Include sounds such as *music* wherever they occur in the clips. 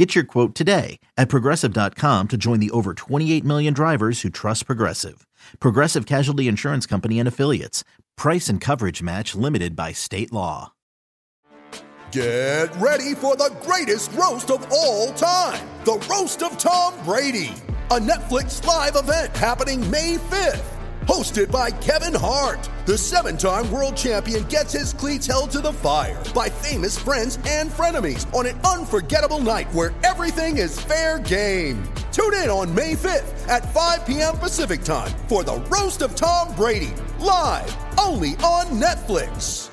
Get your quote today at progressive.com to join the over 28 million drivers who trust Progressive. Progressive Casualty Insurance Company and Affiliates. Price and coverage match limited by state law. Get ready for the greatest roast of all time the Roast of Tom Brady, a Netflix live event happening May 5th. Hosted by Kevin Hart, the seven time world champion gets his cleats held to the fire by famous friends and frenemies on an unforgettable night where everything is fair game. Tune in on May 5th at 5 p.m. Pacific time for the Roast of Tom Brady, live only on Netflix.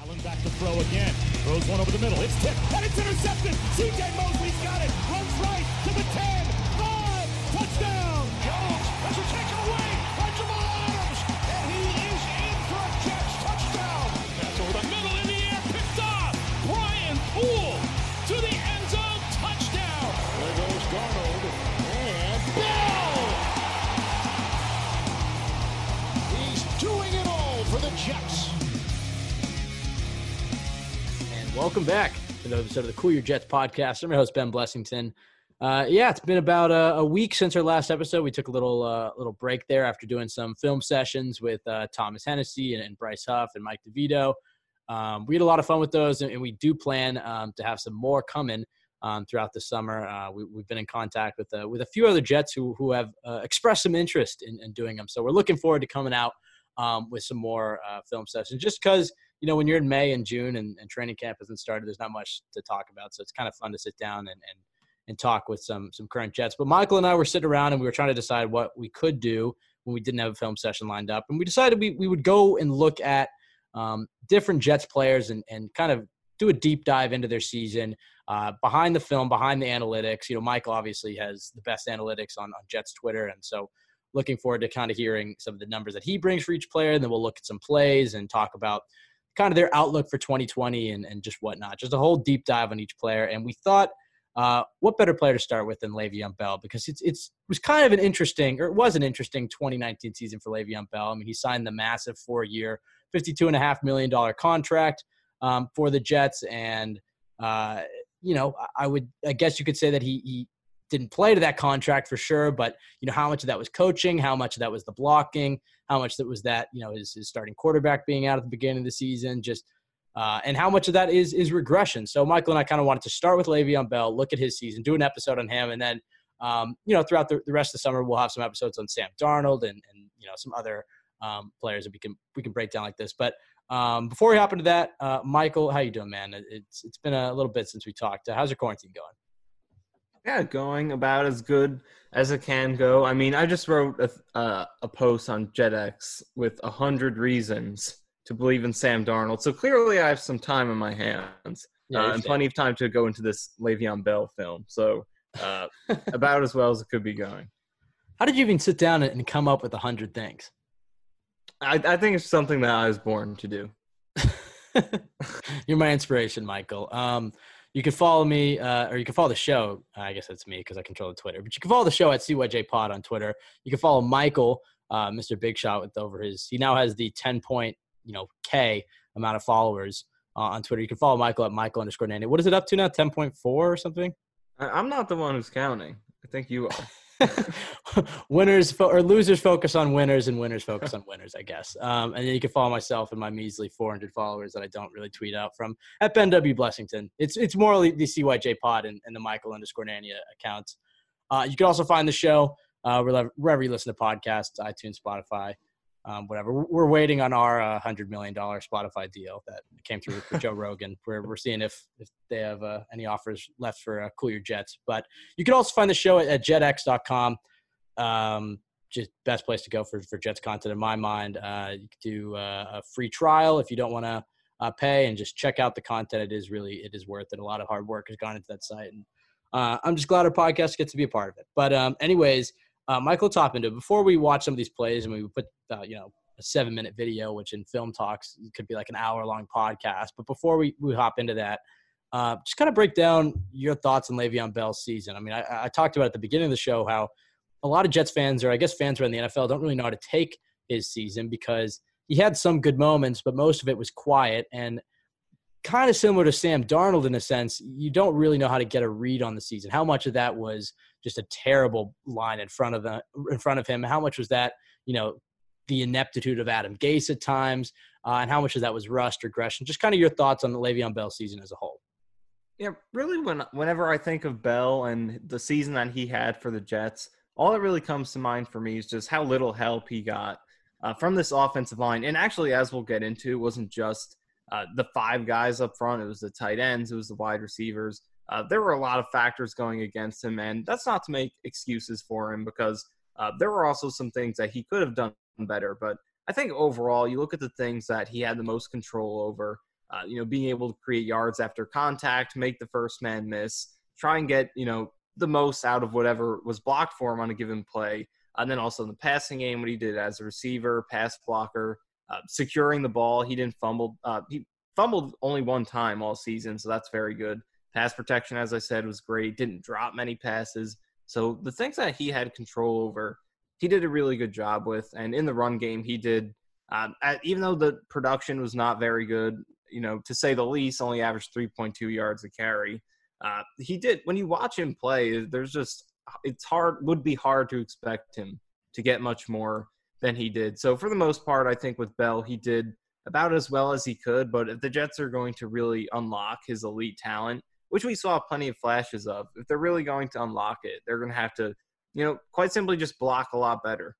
Allen back to throw again. Throws one over the middle. It's tipped and it's intercepted. CJ Mosley's got it. Runs right to the 10. Welcome back to another episode of the Cool Your Jets podcast. I'm your host Ben Blessington. Uh, yeah, it's been about a, a, week since our last episode. We took a little uh, little break there after doing some film sessions with uh, Thomas Hennessy and, and, Bryce Huff and Mike DeVito. Um, we had a lot of fun with those, and, and we do plan um, to have some more coming um, throughout the summer. Uh, we, have been in contact with uh, with a few other Jets who who have uh, expressed some interest in, in, doing them. So we're looking forward to coming out um, with some more film sessions, just because you know, when you're in May and June and, and, training camp hasn't started, there's not much to talk about. So it's kind of fun to sit down and, and, and talk with some, some current Jets. But Michael and I were sitting around and we were trying to decide what we could do when we didn't have a film session lined up. And we decided we, we would go and look at um, different Jets players and, and kind of do a deep dive into their season uh, behind the film, behind the analytics. You know, Michael obviously has the best analytics on, on Jets Twitter. And so looking forward to kind of hearing some of the numbers that he brings for each player. And then we'll look at some plays and talk about – kind of their outlook for 2020 and, and just whatnot. Just a whole deep dive on each player. And we thought, uh, what better player to start with than Le'Veon Bell? Because it's, it's it was kind of an interesting, or it was an interesting 2019 season for Le'Veon Bell. I mean, he signed the massive four-year, $52.5 million contract um, for the Jets. And, uh, you know, I would, I guess you could say that he, he didn't play to that contract for sure, but you know how much of that was coaching, how much of that was the blocking, how much that was that you know his, his starting quarterback being out at the beginning of the season, just uh, and how much of that is is regression. So Michael and I kind of wanted to start with Le'Veon Bell, look at his season, do an episode on him, and then um, you know throughout the, the rest of the summer we'll have some episodes on Sam Darnold and and you know some other um, players that we can we can break down like this. But um, before we hop into that, uh, Michael, how you doing, man? It's it's been a little bit since we talked. how's your quarantine going? Yeah, going about as good as it can go. I mean, I just wrote a, uh, a post on JetX with a hundred reasons to believe in Sam Darnold. So clearly, I have some time in my hands yeah, uh, and plenty of time to go into this Le'Veon Bell film. So uh, *laughs* about as well as it could be going. How did you even sit down and come up with a hundred things? I, I think it's something that I was born to do. *laughs* You're my inspiration, Michael. Um, you can follow me, uh, or you can follow the show. I guess that's me because I control the Twitter. But you can follow the show at CYJ Pod on Twitter. You can follow Michael, uh, Mr. Big Shot, with over his. He now has the 10 point, you know, K amount of followers uh, on Twitter. You can follow Michael at Michael underscore Nania. What is it up to now? 10.4 or something? I'm not the one who's counting. I think you are. *laughs* *laughs* winners fo- or losers focus on winners and winners focus on winners, I guess. Um, and then you can follow myself and my measly 400 followers that I don't really tweet out from at Ben W Blessington. It's it's more the CYJ Pod and, and the Michael underscore Nania accounts. Uh, you can also find the show uh, wherever, wherever you listen to podcasts, iTunes, Spotify, um, whatever. We're waiting on our uh, hundred million dollar Spotify deal that came through with Joe *laughs* Rogan. We're we're seeing if if they have uh, any offers left for uh, Cool Your Jets. But you can also find the show at, at jetx.com. Um, just best place to go for for Jets content in my mind. Uh, you can do uh, a free trial if you don't want to uh, pay, and just check out the content. It is really it is worth it. A lot of hard work has gone into that site, and uh, I'm just glad our podcast gets to be a part of it. But um, anyways uh, Michael Toppin, before we watch some of these plays and we put, uh, you know, a seven minute video, which in film talks could be like an hour long podcast. But before we, we hop into that, uh, just kind of break down your thoughts on Le'Veon Bell's season. I mean, I, I talked about at the beginning of the show how a lot of Jets fans, or I guess fans around the NFL, don't really know how to take his season because he had some good moments, but most of it was quiet and kind of similar to Sam Darnold in a sense. You don't really know how to get a read on the season. How much of that was just a terrible line in front of the in front of him? How much was that, you know, the ineptitude of Adam Gase at times, uh, and how much of that was rust, regression? Just kind of your thoughts on the Le'Veon Bell season as a whole. Yeah, really. When whenever I think of Bell and the season that he had for the Jets, all that really comes to mind for me is just how little help he got uh, from this offensive line. And actually, as we'll get into, it wasn't just uh, the five guys up front; it was the tight ends, it was the wide receivers. Uh, there were a lot of factors going against him, and that's not to make excuses for him because uh, there were also some things that he could have done better. But I think overall, you look at the things that he had the most control over. Uh, you know, being able to create yards after contact, make the first man miss, try and get you know the most out of whatever was blocked for him on a given play. And then also in the passing game, what he did as a receiver, pass blocker, uh, securing the ball. He didn't fumble. Uh, he fumbled only one time all season, so that's very good. Pass protection, as I said, was great. Didn't drop many passes. So the things that he had control over, he did a really good job with. And in the run game, he did. Um, at, even though the production was not very good, you know, to say the least, only averaged 3.2 yards a carry. Uh, he did when you watch him play. There's just it's hard would be hard to expect him to get much more than he did. So for the most part, I think with Bell, he did about as well as he could. But if the Jets are going to really unlock his elite talent, which we saw plenty of flashes of, if they're really going to unlock it, they're going to have to, you know, quite simply just block a lot better.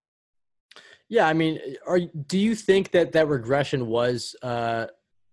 Yeah, I mean, are do you think that that regression was uh,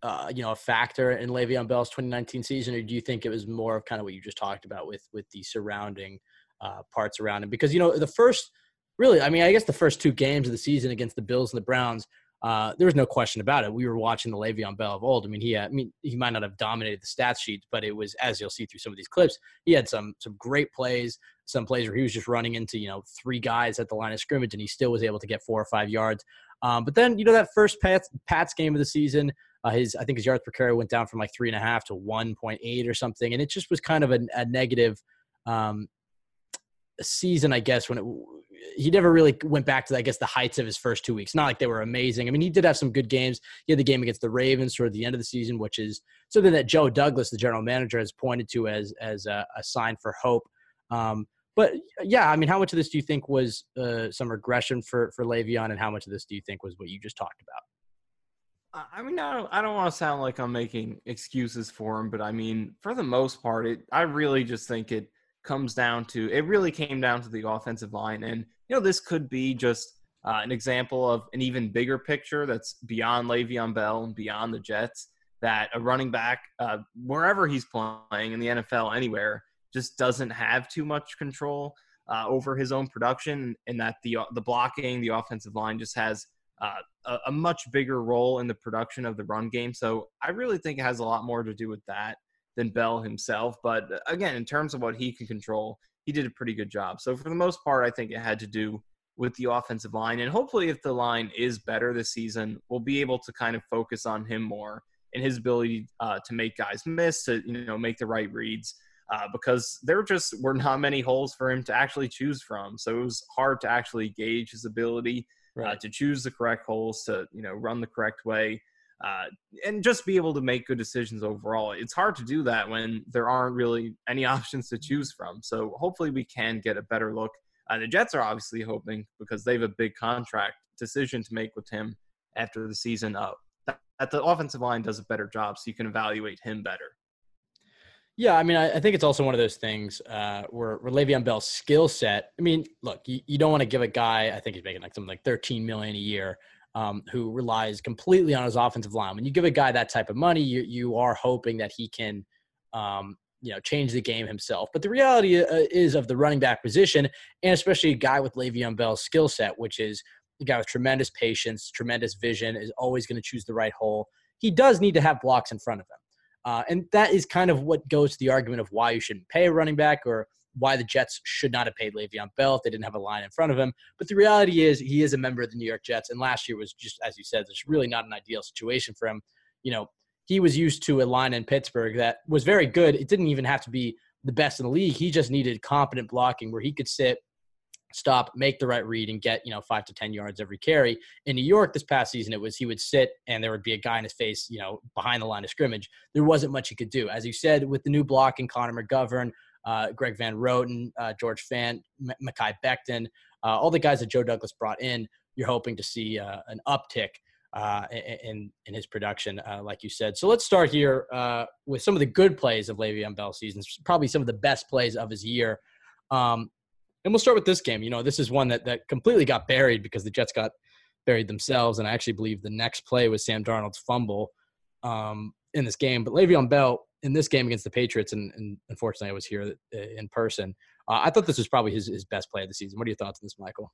uh, you know, a factor in Le'Veon Bell's 2019 season, or do you think it was more of kind of what you just talked about with with the surrounding uh, parts around him? Because you know, the first, really, I mean, I guess the first two games of the season against the Bills and the Browns, uh, there was no question about it. We were watching the Le'Veon Bell of old. I mean, he, had, I mean, he might not have dominated the stats sheet, but it was as you'll see through some of these clips, he had some some great plays, some plays where he was just running into you know three guys at the line of scrimmage, and he still was able to get four or five yards. Um, but then you know that first Pats, Pats game of the season. Uh, his I think his yards per carry went down from like three and a half to one point eight or something, and it just was kind of a, a negative um, season, I guess. When it he never really went back to I guess the heights of his first two weeks. Not like they were amazing. I mean, he did have some good games. He had the game against the Ravens toward the end of the season, which is something that Joe Douglas, the general manager, has pointed to as as a, a sign for hope. Um, but yeah, I mean, how much of this do you think was uh, some regression for for Le'Veon, and how much of this do you think was what you just talked about? I mean, I don't, I don't want to sound like I'm making excuses for him, but I mean, for the most part, it, I really just think it comes down to, it really came down to the offensive line. And, you know, this could be just uh, an example of an even bigger picture that's beyond Le'Veon Bell and beyond the Jets, that a running back, uh, wherever he's playing in the NFL, anywhere, just doesn't have too much control uh, over his own production and that the, the blocking, the offensive line just has uh, a, a, much bigger role in the production of the run game. So I really think it has a lot more to do with that than Bell himself. But uh, again, in terms of what he can control, he did a pretty good job. So for the most part, I think it had to do with the offensive line. And hopefully, if the line is better this season, we'll be able to kind of focus on him more and his ability uh, to make guys miss, to you know make the right reads. Uh, because there just were not many holes for him to actually choose from. So it was hard to actually gauge his ability uh, right. uh, to choose the correct holes, to you know run the correct way, uh, and just be able to make good decisions overall. It's hard to do that when there aren't really any *laughs* options to choose from. So hopefully we can get a better look. Uh, the Jets are obviously hoping because they have a big contract decision to make with him after the season up. That the offensive line does a better job, so you can evaluate him better. Yeah, I mean, I, I, think it's also one of those things uh, where, where Le'Veon Bell's skill set. I mean, look, you, you don't want to give a guy. I think he's making like something like 13 million a year, um, who relies completely on his offensive line. When you give a guy that type of money, you you are hoping that he can, um, you know, change the game himself. But the reality uh, is of the running back position, and especially a guy with Le'Veon Bell's skill set, which is a guy with tremendous patience, tremendous vision, is always going to choose the right hole. He does need to have blocks in front of him. Uh, and that is kind of what goes to the argument of why you shouldn't pay a running back or why the Jets should not have paid Le'Veon Bell if they didn't have a line in front of him. But the reality is he is a member of the New York Jets, and last year was just as you said, it's really not an ideal situation for him. You know, he was used to a line in Pittsburgh that was very good. It didn't even have to be the best in the league. He just needed competent blocking where he could sit, stop, make the right read, and get you know five to ten yards every carry. In New York this past season, it was he would sit and there would be a guy in his face, you know, behind the line of scrimmage. There wasn't much he could do. As you said, with the new blocking, Connor McGovern, uh, Greg Van Roten, uh, George Fant, M- Mekhi Becton, uh, all the guys that Joe Douglas brought in, you're hoping to see uh, an uptick uh, in in his production, like you said. So let's start here with some of the good plays of Le'Veon Bell seasons, probably some of the best plays of his year. Um, and we'll start with this game. You know, this is one that that completely got buried because the Jets got buried themselves, and I actually believe the next play was Sam Darnold's fumble um, in this game. But Le'Veon Bell in this game against the Patriots, and, and unfortunately I was here uh, in person. Uh, I thought this was probably his, his best play of the season. What are your thoughts on this, Michael?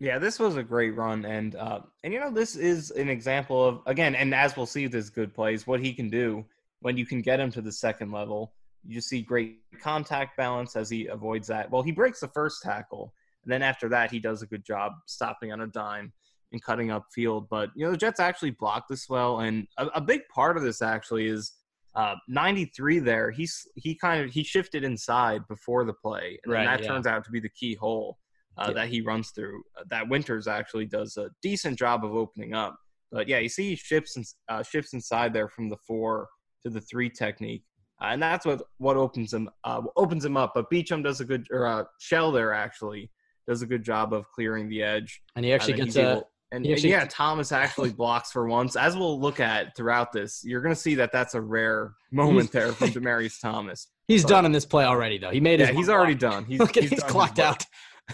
Yeah, this was a great run, and uh, and you know this is an example of again, and as we'll see with his good plays, what he can do when you can get him to the second level. You see great contact balance as he avoids that. Well, he breaks the first tackle, and then after that, he does a good job stopping on a dime and cutting up field. But you know the Jets actually blocked this well, and a, a big part of this actually is uh, 93 there. He's he kind of he shifted inside before the play, and right, that yeah. turns out to be the key hole uh, yeah. that he runs through. Uh, that Winters actually does a decent job of opening up. But yeah, you see he shifts and uh, shifts inside there from the four to the three technique, uh, and that's what what opens him uh, opens him up. But Beachum does a good or uh, Shell there actually does a good job of clearing the edge, and he actually gets a. and, and yeah, Thomas actually *laughs* blocks for once. As we'll look at throughout this, you're going to see that that's a rare *laughs* moment there from Demaryius Thomas. *laughs* He's but, done in this play already, though. He made it. Yeah, he's already done. He's, he's, he's clocked out.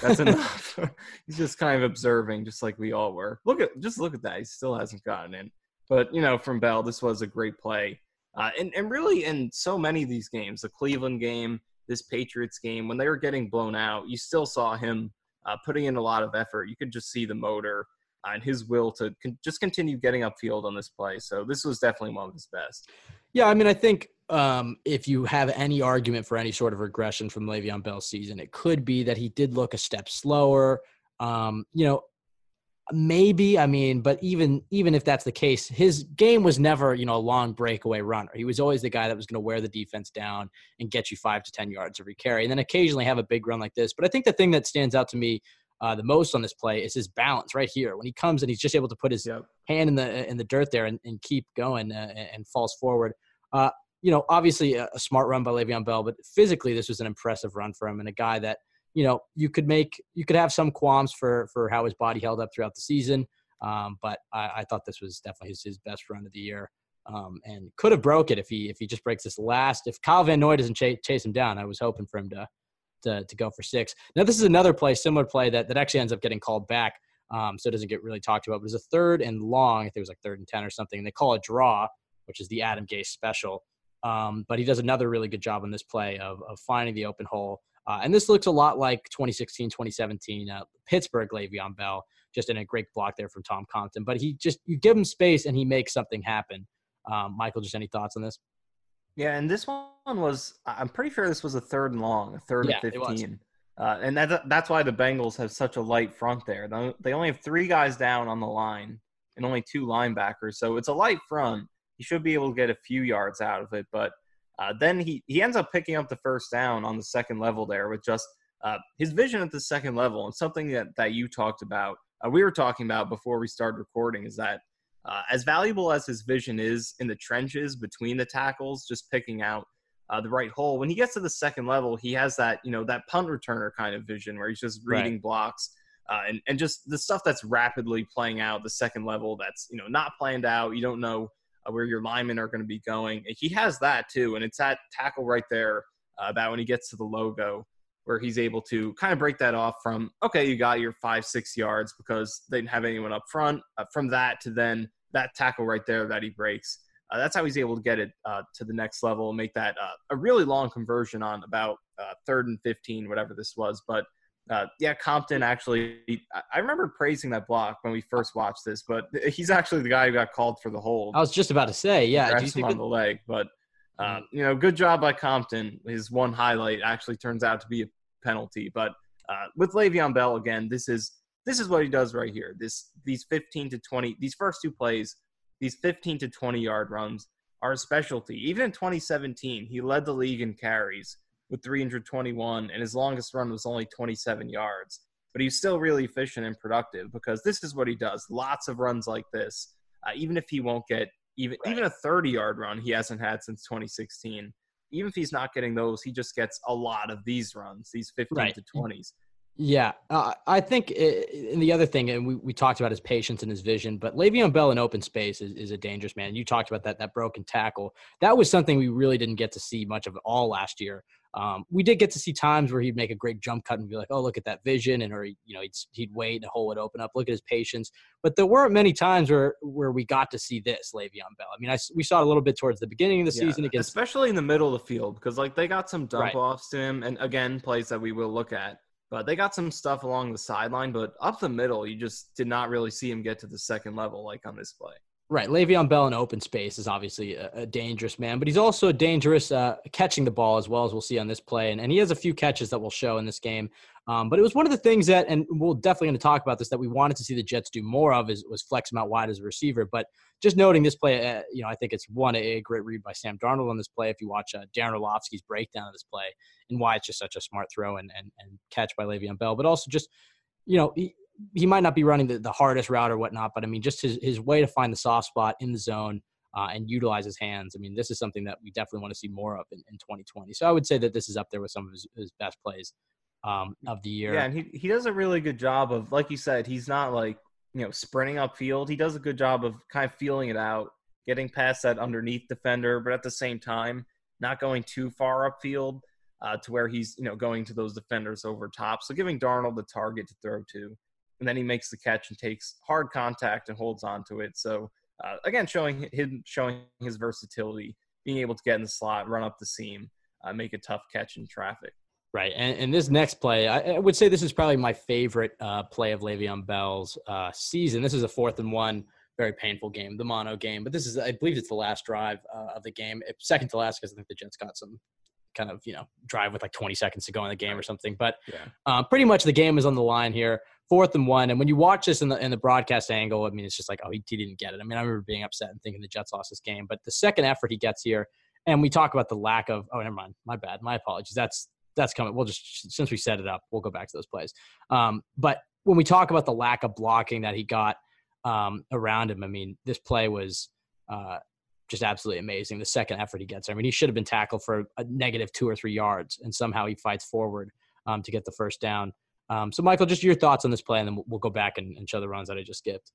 That's enough. He's just kind of observing, just like we all were. Look at just look at that. He still hasn't gotten in. But you know, from Bell, this was a great play. Uh, and and really, in so many of these games, the Cleveland game, this Patriots game, when they were getting blown out, you still saw him uh, putting in a lot of effort. You could just see the motor and his will to con- just continue getting upfield on this play. So this was definitely one of his best. Yeah, I mean, I think um, if you have any argument for any sort of regression from Le'Veon Bell's season, it could be that he did look a step slower. Um, you know, maybe I mean, but even even if that's the case, his game was never you know a long breakaway runner. He was always the guy that was going to wear the defense down and get you five to ten yards every carry, and then occasionally have a big run like this. But I think the thing that stands out to me uh, the most on this play is his balance right here when he comes and he's just able to put his yep. hand in the in the dirt there and, and keep going uh, and falls forward. Uh, you know, obviously a, a, smart run by Le'Veon Bell, but physically this was an impressive run for him and a guy that you know you could make you could have some qualms for for how his body held up throughout the season, um, but I, I, thought this was definitely his, his best run of the year. Um, and could have broke it if he if he just breaks this last. If Kyle Van Noy doesn't chase, chase him down, I was hoping for him to, to to go for six. Now this is another play, similar play that that actually ends up getting called back, um, so it doesn't get really talked about. But it was a third and long. I think it was like third and ten or something. And they call a draw, which is the Adam Gase special. Um, but he does another really good job on this play of, of finding the open hole. Uh, and this looks a lot like 2016, 2017 uh, Pittsburgh Le'Veon Bell, just in a great block there from Tom Compton. But he just, you give him space and he makes something happen. Um, Michael, just any thoughts on this? Yeah, and this one was, I'm pretty sure this was a third and long, a third yeah, and 15. Uh, and that, that's why the Bengals have such a light front there. They only have three guys down on the line and only two linebackers. So it's a light front he should be able to get a few yards out of it. But uh, then he, he ends up picking up the first down on the second level there with just uh, his vision at the second level. And something that, that you talked about, uh, we were talking about before we started recording, is that uh, as valuable as his vision is in the trenches between the tackles, just picking out uh, the right hole, when he gets to the second level, he has that, you know, that punt returner kind of vision where he's just reading right. blocks. Uh, and, and just the stuff that's rapidly playing out the second level that's you know not planned out you don't know uh, where your linemen are going to be going. He has that too, and it's that tackle right there uh, about when he gets to the logo where he's able to kind of break that off from okay, you got your five six yards because they didn't have anyone up front. Uh, from that to then that tackle right there that he breaks. Uh, that's how he's able to get it uh, to the next level and make that uh, a really long conversion on about uh, third and 15, whatever this was. But uh, yeah, Compton actually, I remember praising that block when we first watched this, but *laughs* he's actually the guy who got called for the hold. I was just about to say, yeah, do you think on the leg, but Uh, you know, good job by Compton. His one highlight actually turns out to be a penalty, but uh, with Le'Veon Bell again, this is this is what he does right here. This these 15 to 20, these first two plays, these 15 to 20 yard runs are a specialty. Even in 2017, he led the league in carries with 321, and his longest run was only 27 yards. But he's still really efficient and productive because this is what he does. Lots of runs like this. Uh, even if he won't get even right. even a 30 yard run, he hasn't had since 2016. Even if he's not getting those, he just gets a lot of these runs, these 15 right. to 20s. Yeah, uh, I think, it, and the other thing, and we, we talked about his patience and his vision, but Le'Veon Bell in open space is, is a dangerous man. You talked about that that broken tackle. That was something we really didn't get to see much of all last year. Um, we did get to see times where he'd make a great jump cut and be like, "Oh, look at that vision," and or you know he'd he'd wait and hole would open up. Look at his patience. But there weren't many times where where we got to see this Le'Veon Bell. I mean, I, we saw it a little bit towards the beginning of the yeah, season against, especially in the middle of the field, because like they got some dump right. offs to him, and again plays that we will look at. But they got some stuff along the sideline, but up the middle, you just did not really see him get to the second level like on this play. Right. Le'Veon Bell in open space is obviously a, a dangerous man, but he's also dangerous uh, catching the ball as well as we'll see on this play. And, and he has a few catches that we'll show in this game. Um, but it was one of the things that, and we're definitely going to talk about this, that we wanted to see the Jets do more of is was flex him out wide as a receiver. But just noting this play, uh, you know, I think it's one a great read by Sam Darnold on this play. If you watch uh, Dan Orlovsky's breakdown of this play and why it's just such a smart throw and and, and catch by Le'Veon Bell, but also just you know. He, might not be running the, the hardest route or whatnot, but I mean, just his, his way to find the soft spot in the zone uh, and utilize his hands. I mean, this is something that we definitely want to see more of in, in 2020. So I would say that this is up there with some of his, his best plays um, of the year. Yeah, and he, he does a really good job of, like you said, he's not like, you know, sprinting upfield. He does a good job of kind of feeling it out, getting past that underneath defender, but at the same time, not going too far upfield uh, to where he's, you know, going to those defenders over top. So giving Darnold the target to throw to and then he makes the catch and takes hard contact and holds on to it. So uh, again, showing him showing his versatility, being able to get in the slot, run up the seam, uh, make a tough catch in traffic. Right, and, and this next play, I, I, would say this is probably my favorite uh, play of Le'Veon Bell's uh, season. This is a fourth and one, very painful game, the mono game. But this is, I believe, it's the last drive uh, of the game, second to last because I think the Jets got some kind of you know drive with like 20 seconds to go in the game or something. But yeah. uh, pretty much the game is on the line here fourth and one. And when you watch this in the in the broadcast angle, I mean, it's just like, oh, he, he didn't get it. I mean, I remember being upset and thinking the Jets lost this game. But the second effort he gets here, and we talk about the lack of. Oh, never mind. My bad. My apologies. That's that's coming. We'll just since we set it up, we'll go back to those plays. Um, but when we talk about the lack of blocking that he got um, around him, I mean, this play was. Uh, just absolutely amazing. The second effort he gets, I mean, he should have been tackled for a negative two or three yards, and somehow he fights forward um, to get the first down. Um, so, Michael, just your thoughts on this play, and then we'll, go back and, and show the runs that I just skipped.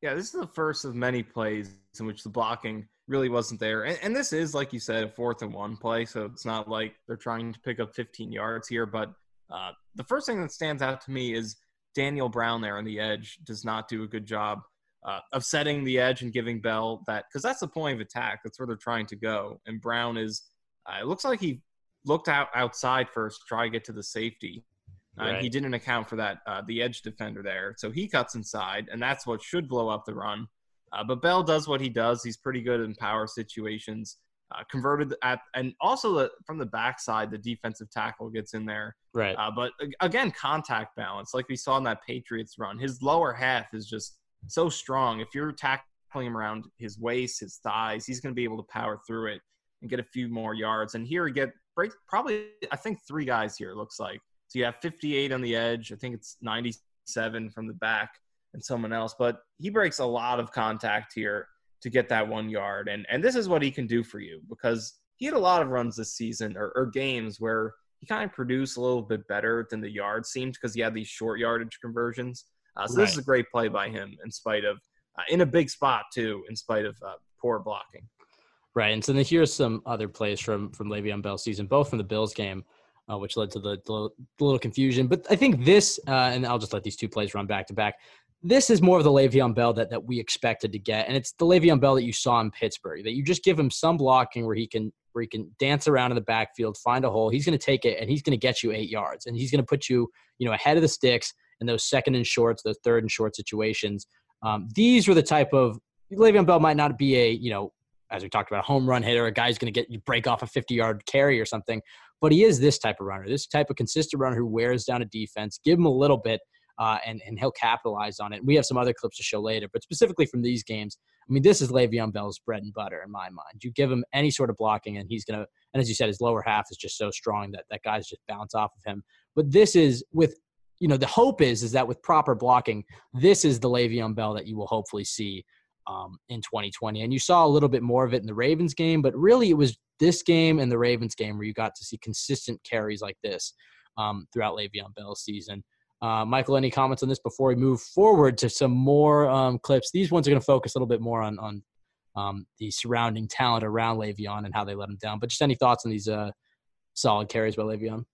Yeah, this is the first of many plays in which the blocking really wasn't there. And, and, this is, like you said, a fourth and one play. So it's not like they're trying to pick up 15 yards here. But uh, the first thing that stands out to me is Daniel Brown there on the edge does not do a good job uh, of setting the edge and giving Bell that, because that's the point of attack. That's where they're trying to go. And Brown is, uh, it looks like he looked out outside first, try to get to the safety. Uh, right. he didn't account for that, uh, the edge defender there. So he cuts inside, and that's what should blow up the run. Uh, but Bell does what he does. He's pretty good in power situations. Uh, converted at, and also the, from the backside, the defensive tackle gets in there. Right. Uh, but again, contact balance, like we saw in that Patriots run, his lower half is just so strong. If you're tackling him around his waist, his thighs, he's going to be able to power through it and get a few more yards. And here he get break probably I think three guys here. Looks like so you have 58 on the edge. I think it's 97 from the back and someone else. But he breaks a lot of contact here to get that one yard. And and this is what he can do for you because he had a lot of runs this season or, or games where he kind of produced a little bit better than the yard seemed because he had these short yardage conversions. Uh, so right. this is a great play by him in spite of uh, in a big spot too, in spite of uh, poor blocking. Right, and so then here's some other plays from from Le'Veon Bell season, both from the Bills game uh, which led to the, the, little confusion. But I think this, uh, and I'll just let these two plays run back to back. This is more of the Le'Veon Bell that, that we expected to get, and it's the Le'Veon Bell that you saw in Pittsburgh. That you just give him some blocking where he can where he can dance around in the backfield, find a hole. He's going to take it, and he's going to get you eight yards, and he's going to put you you know ahead of the sticks those second and shorts, those third and short situations. Um, these were the type of Le'Veon Bell might not be a you know as we talked about, a home run hitter, a guy's going to get you break off a 50 yard carry or something. But he is this type of runner, this type of consistent runner who wears down a defense. Give him a little bit, uh, and and he'll capitalize on it. We have some other clips to show later, but specifically from these games, I mean, this is Le'Veon Bell's bread and butter in my mind. You give him any sort of blocking, and he's gonna. And as you said, his lower half is just so strong that that guys just bounce off of him. But this is with you know the hope is is that with proper blocking, this is the Le'Veon Bell that you will hopefully see um, in 2020. And you saw a little bit more of it in the Ravens game, but really it was this game and the Ravens game where you got to see consistent carries like this um, throughout Le'Veon Bell's season. Uh, Michael, any comments on this before we move forward to some more um, clips? These ones are going to focus a little bit more on on um, the surrounding talent around Le'Veon and how they let him down. But just any thoughts on these uh, solid carries by Le'Veon?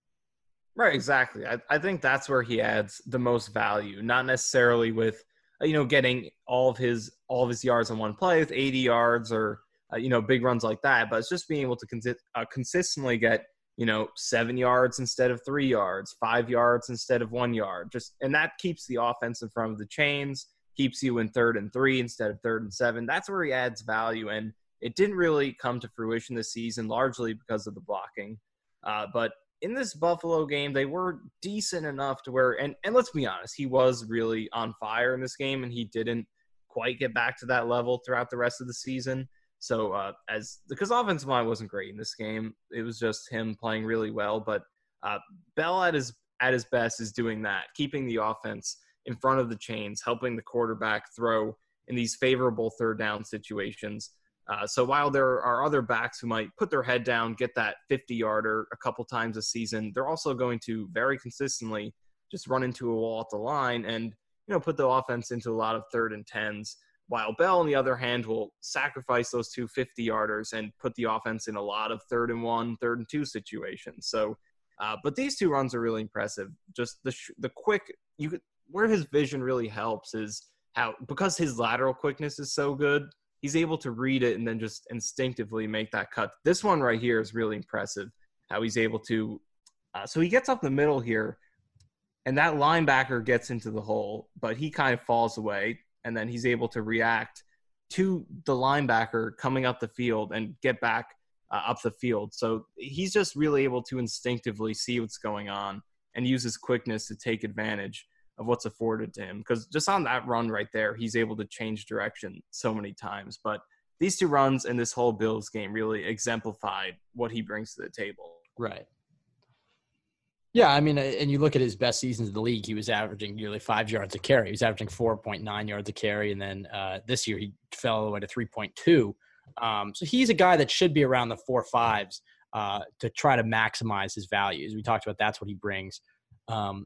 Right, exactly. I, I think that's where he adds the most value, not necessarily with uh, you know getting all of his all of his yards in one play with 80 yards or uh, you know big runs like that, but it's just being able to consi- uh, consistently get you know seven yards instead of three yards, five yards instead of one yard, just and that keeps the offense in front of the chains, keeps you in third and three instead of third and seven. That's where he adds value, and it didn't really come to fruition this season, largely because of the blocking. Uh, but in this Buffalo game, they were decent enough to where, and, and let's be honest, he was really on fire in this game, and he didn't quite get back to that level throughout the rest of the season. So, uh, as because offensive line wasn't great in this game, it was just him playing really well. But uh, Bell at his at his best is doing that, keeping the offense in front of the chains, helping the quarterback throw in these favorable third down situations. Uh, so while there are other backs who might put their head down, get that 50 yarder a couple times a season, they're also going to very consistently just run into a wall at the line and you know put the offense into a lot of third and tens. While Bell, on the other hand, will sacrifice those two 50 yarders and put the offense in a lot of third and one, third and two situations. So, uh, but these two runs are really impressive. Just the sh- the quick you where his vision really helps is how because his lateral quickness is so good he's able to read it and then just instinctively make that cut. This one right here is really impressive. How he's able to. Uh, so he gets up the middle here, and that linebacker gets into the hole, but he kind of falls away, and then he's able to react to the linebacker coming up the field and get back uh, up the field. So he's just really able to instinctively see what's going on and use his quickness to take advantage of what's afforded to him. Because just on that run right there, he's able to change direction so many times. But these two runs and this whole Bills game really exemplified what he brings to the table. Right. Yeah, I mean, and you look at his best seasons in the league, he was averaging nearly five yards a carry. He was averaging 4.9 yards a carry. And then uh, this year he fell all the way to 3.2. Um, so he's a guy that should be around the four fives uh, to try to maximize his values. We talked about that's what he brings. Um,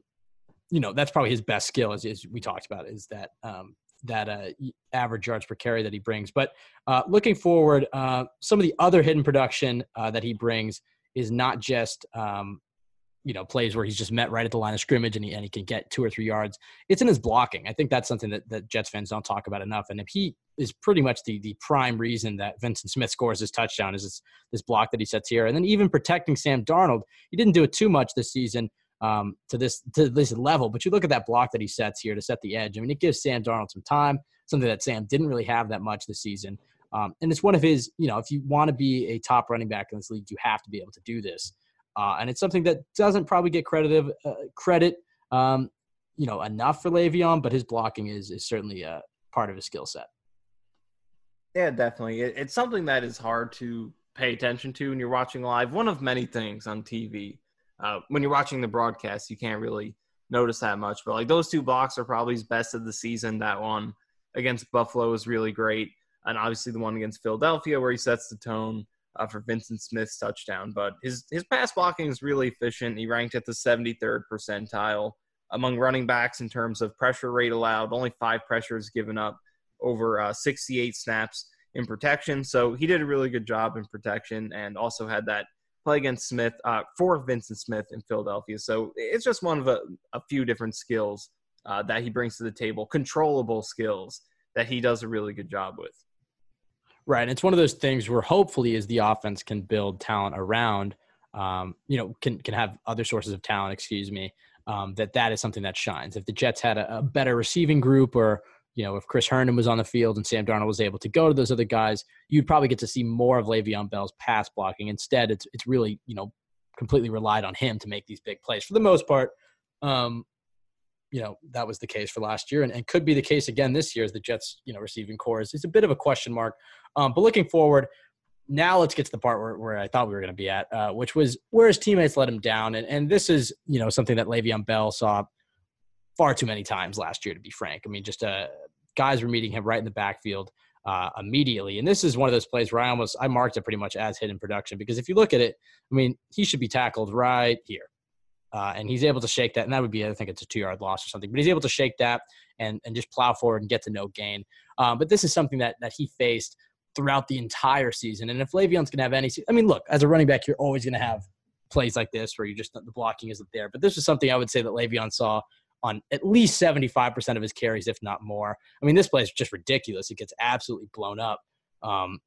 you know that's probably his best skill as, as we talked about is that um, that uh, average yards per carry that he brings. But uh, looking forward, uh, some of the other hidden production uh, that he brings is not just um, you know plays where he's just met right at the line of scrimmage and he, and he can get two or three yards. It's in his blocking. I think that's something that, that Jets fans don't talk about enough. And if he is pretty much the the prime reason that Vyncint Smith scores his touchdown is this, this block that he sets here, and then even protecting Sam Darnold. He didn't do it too much this season um, to this to this level. But you look at that block that he sets here to set the edge. I mean, it gives Sam Darnold some time, something that Sam didn't really have that much this season. Um, and it's one of his, you know, if you want to be a top running back in this league, you have to be able to do this. Uh, and it's something that doesn't probably get credited uh, credit, um, you know, enough for Le'Veon, but his blocking is is certainly a part of his skill set. Yeah, definitely. It's something that is hard to pay attention to when you're watching live. One of many things on TV uh, when you're watching the broadcast, you can't really notice that much. But like those two blocks are probably his best of the season. That one against Buffalo was really great, and obviously the one against Philadelphia where he sets the tone uh, for Vyncint Smith's touchdown. But his his pass blocking is really efficient. He ranked at the 73rd percentile among running backs in terms of pressure rate allowed. Only five pressures given up over uh, 68 snaps in protection. So he did a really good job in protection and also had that play against Smith uh, for Vyncint Smith in Philadelphia. So it's just one of a, a few different skills uh, that he brings to the table, controllable skills that he does a really good job with. Right. And it's one of those things where hopefully as the offense can build talent around, um, you know, can, can have other sources of talent, excuse me, um, that that is something that shines. If the Jets had a, a better receiving group or, you know, if Chris Herndon was on the field and Sam Darnold was able to go to those other guys, you'd probably get to see more of Le'Veon Bell's pass blocking. Instead, it's it's really you know completely relied on him to make these big plays for the most part. Um, you know that was the case for last year and, and could be the case again this year as the Jets you know receiving corps is, is a bit of a question mark. Um, but looking forward, now let's get to the part where, where I thought we were going to be at, uh, which was where his teammates let him down, and and this is you know something that Le'Veon Bell saw far too many times last year, to be frank. I mean, just uh, guys were meeting him right in the backfield uh, immediately. And this is one of those plays where I almost I marked it pretty much as hidden production because if you look at it, I mean, he should be tackled right here. Uh, and he's able to shake that, and that would be, I think it's a two yard loss or something, but he's able to shake that and, and just plow forward and get to no gain. Um, but this is something that, that he faced throughout the entire season. And if Le'Veon's going to have any, I mean, look, as a running back, you're always going to have plays like this where you just, the blocking isn't there. But this is something I would say that Le'Veon saw on at least 75% of his carries, if not more. I mean, this play is just ridiculous. It gets absolutely blown up um,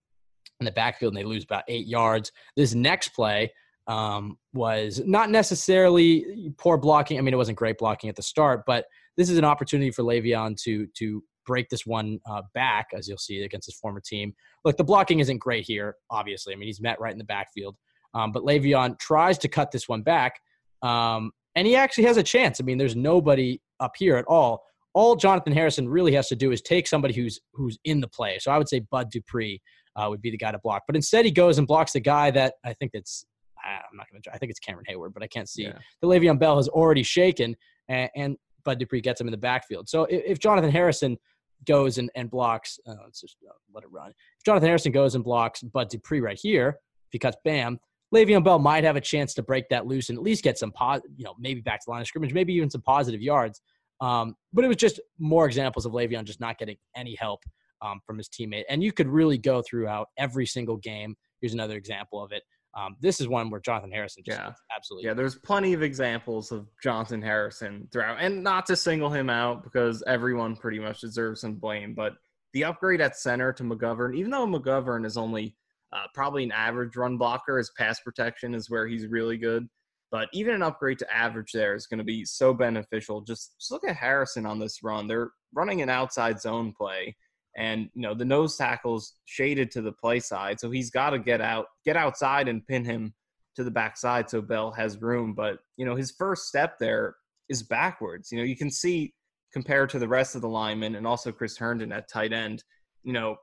in the backfield, and they lose about eight yards. This next play um, was not necessarily poor blocking. I mean, it wasn't great blocking at the start, but this is an opportunity for Le'Veon to to break this one uh, back, as you'll see against his former team. Look, the blocking isn't great here, obviously. I mean, he's met right in the backfield, um, but Le'Veon tries to cut this one back. Um, and he actually has a chance. I mean, there's nobody up here at all. All Jonathan Harrison really has to do is take somebody who's who's in the play. So I would say Bud Dupree uh, would be the guy to block. But instead, he goes and blocks the guy that I think that's I'm not going to. I think it's Cameron Heyward, but I can't see. Yeah. The Le'Veon Bell has already shaken, and, and Bud Dupree gets him in the backfield. So if, if Jonathan Harrison goes and, and blocks, uh, let's just uh, let it run. If Jonathan Harrison goes and blocks Bud Dupree right here, if he cuts bam, Le'Veon Bell might have a chance to break that loose and at least get some, pos- you know, maybe back to the line of scrimmage, maybe even some positive yards. Um, but it was just more examples of Le'Veon just not getting any help um, from his teammate. And you could really go throughout every single game. Here's another example of it. Um, this is one where Jonathan Harrison just yeah. absolutely. Yeah, there's plenty of examples of Jonathan Harrison throughout, and not to single him out because everyone pretty much deserves some blame, but the upgrade at center to McGovern, even though McGovern is only uh, probably an average run blocker. His pass protection is where he's really good. But even an upgrade to average there is going to be so beneficial. Just, just look at Harrison on this run. They're running an outside zone play, and you know the nose tackle's shaded to the play side, so he's got to get out, get outside, and pin him to the backside so Bell has room. But you know his first step there is backwards. You know you can see compared to the rest of the linemen and also Chris Herndon at tight end. You know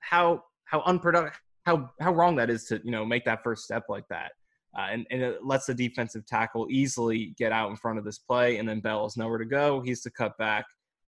how how unproductive how how wrong that is to you know make that first step like that. Uh, and, and it lets the defensive tackle easily get out in front of this play, and then Bell is nowhere to go. He's to cut back,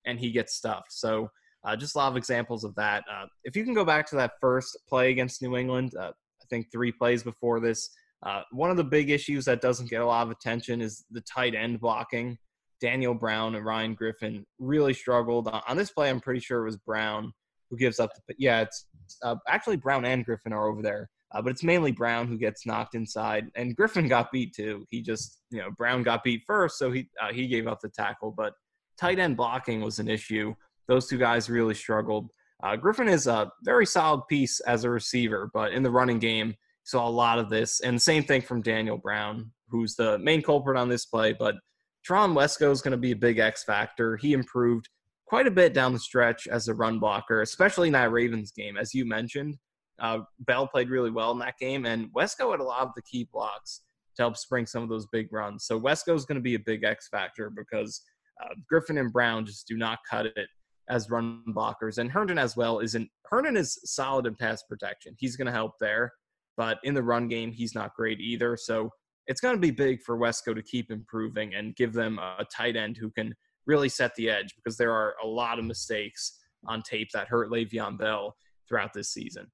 and he gets stuffed. So uh, just a lot of examples of that. Uh, if you can go back to that first play against New England, uh, I think three plays before this, uh, one of the big issues that doesn't get a lot of attention is the tight end blocking. Daniel Brown and Ryan Griffin really struggled on this play. I'm pretty sure it was Brown who gives up the. Yeah, it's uh, actually Brown and Griffin are over there, uh, but it's mainly Brown who gets knocked inside, and Griffin got beat too. He just, you know, Brown got beat first, so he uh, he gave up the tackle. But tight end blocking was an issue. Those two guys really struggled. Uh, Griffin is a very solid piece as a receiver, but in the running game, saw a lot of this. And same thing from Daniel Brown, who's the main culprit on this play. But Tron Wesco is going to be a big X factor. He improved quite a bit down the stretch as a run blocker, especially in that Ravens game. As you mentioned, uh, Bell played really well in that game, and Wesco had a lot of the key blocks to help spring some of those big runs. So Wesco is going to be a big X factor because uh, Griffin and Brown just do not cut it as run blockers, and Herndon as well isn't. Herndon is solid in pass protection. He's going to help there, but in the run game, he's not great either. So it's going to be big for Wesco to keep improving and give them a tight end who can really set the edge because there are a lot of mistakes on tape that hurt Le'Veon Bell throughout this season.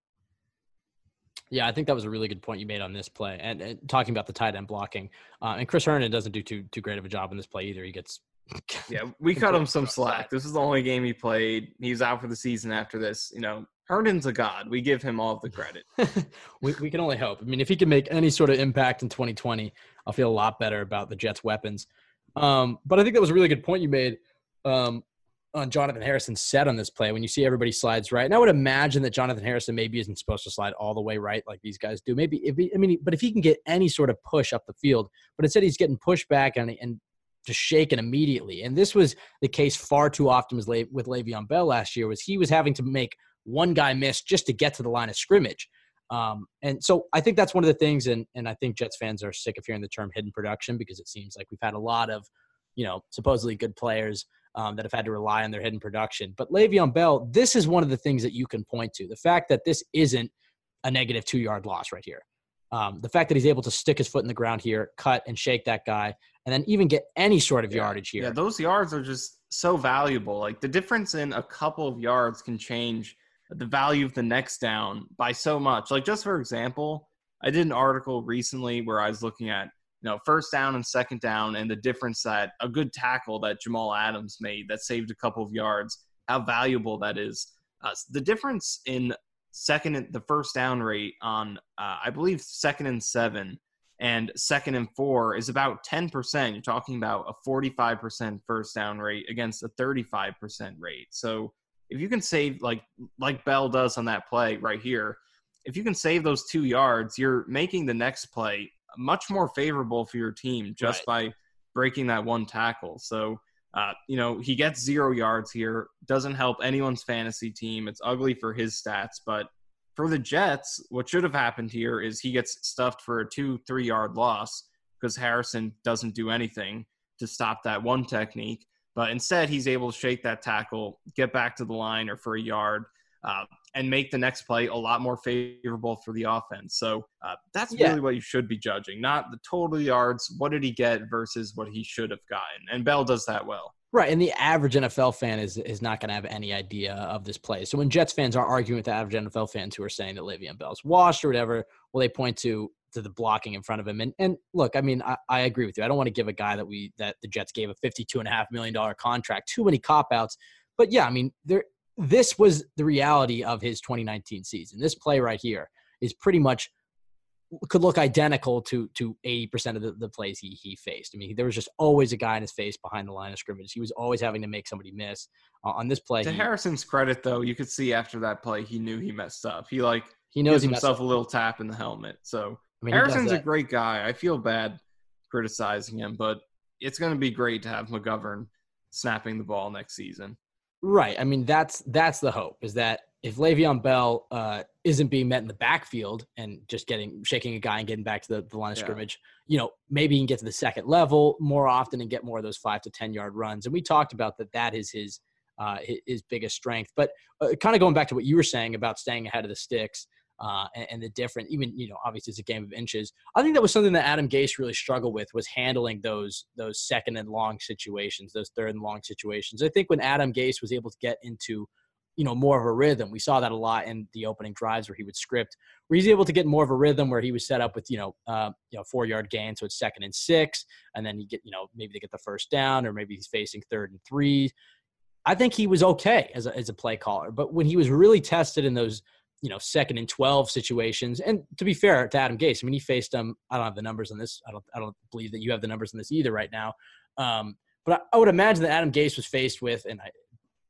Yeah, I think that was a really good point you made on this play, and, and talking about the tight end blocking. Uh, and Chris Herndon doesn't do too too great of a job in this play either. He gets *laughs* yeah, we cut him some slack. This is the only game he played. He's out for the season after this. You know, Herndon's a god. We give him all of the credit. *laughs* we, we can only hope. I mean, if he can make any sort of impact in 2020, I'll feel a lot better about the Jets' weapons. Um, but I think that was a really good point you made um, on Jonathan Harrison's set on this play when you see everybody slides right. And I would imagine that Jonathan Harrison maybe isn't supposed to slide all the way right like these guys do. Maybe if he, I mean, but if he can get any sort of push up the field, but instead he's getting pushed back and and just shaken immediately. And this was the case far too often with, Le- with Le'Veon Bell last year was he was having to make one guy miss just to get to the line of scrimmage. Um, and so I think that's one of the things, and and I think Jets fans are sick of hearing the term hidden production because it seems like we've had a lot of, you know, supposedly good players um, that have had to rely on their hidden production. But Le'Veon Bell, this is one of the things that you can point to. The fact that this isn't a negative two yard loss right here. Um, the fact that he's able to stick his foot in the ground here, cut and shake that guy, and then even get any sort of yeah. yardage here. Yeah, those yards are just so valuable. Like the difference in a couple of yards can change the value of the next down by so much. Like just for example, I did an article recently where I was looking at you know first down and second down and the difference that a good tackle that Jamal Adams made that saved a couple of yards, how valuable that is. Uh, the difference in second the first down rate on uh, I believe second and seven and second and four is about 10%. You're talking about a 45% first down rate against a 35% rate. So if you can save like like Bell does on that play right here, if you can save those two yards, you're making the next play much more favorable for your team just right. by breaking that one tackle. So uh, you know, he gets zero yards here. Doesn't help anyone's fantasy team. It's ugly for his stats, but for the Jets, what should have happened here is he gets stuffed for a two, three yard loss because Harrison doesn't do anything to stop that one technique. But instead, he's able to shake that tackle, get back to the line or for a yard, uh, and make the next play a lot more favorable for the offense. So uh, that's yeah. really what you should be judging, not the total yards. What did he get versus what he should have gotten? And Bell does that well. Right, and the average NFL fan is is not going to have any idea of this play. So when Jets fans are arguing with the average NFL fans who are saying that Le'Veon Bell's washed or whatever, well, they point to to the blocking in front of him. And and look, I mean, I, I agree with you. I don't want to give a guy that we that the Jets gave a fifty two and a half million dollar contract too many cop outs. But yeah, I mean, there this was the reality of his 2019 season. This play right here is pretty much could look identical to to 80% of the, the plays he he faced. I mean, there was just always a guy in his face behind the line of scrimmage. He was always having to make somebody miss. Uh, on this play, to he, Harrison's credit, though, you could see after that play he knew he messed up. He like he knows he himself a little tap in the helmet. So I mean, Harrison's a great guy. I feel bad criticizing him, but it's going to be great to have McGovern snapping the ball next season. Right. I mean, that's that's the hope is that if Le'Veon Bell uh, isn't being met in the backfield and just getting shaking a guy and getting back to the, the line of yeah. scrimmage, you know, maybe he can get to the second level more often and get more of those five to ten yard runs. And we talked about that. That is his uh, his, biggest strength. But uh, kind of going back to what you were saying about staying ahead of the sticks. Uh, and, and, the different, even you know, obviously it's a game of inches. I think that was something that Adam Gase really struggled with was handling those those second and long situations, those third and long situations. I think when Adam Gase was able to get into you know more of a rhythm. We saw that a lot in the opening drives where he would script, where he's able to get more of a rhythm where he was set up with you know uh, you know four yard gain, so it's second and six, and then you get you know maybe they get the first down, or maybe he's facing third and three. I think he was okay as a, as a play caller, but when he was really tested in those you know second and twelve situations, and to be fair to Adam Gase, I mean he faced them. I don't have the numbers on this. I don't I don't believe that you have the numbers on this either right now. Um, but I, I would imagine that Adam Gase was faced with, and I,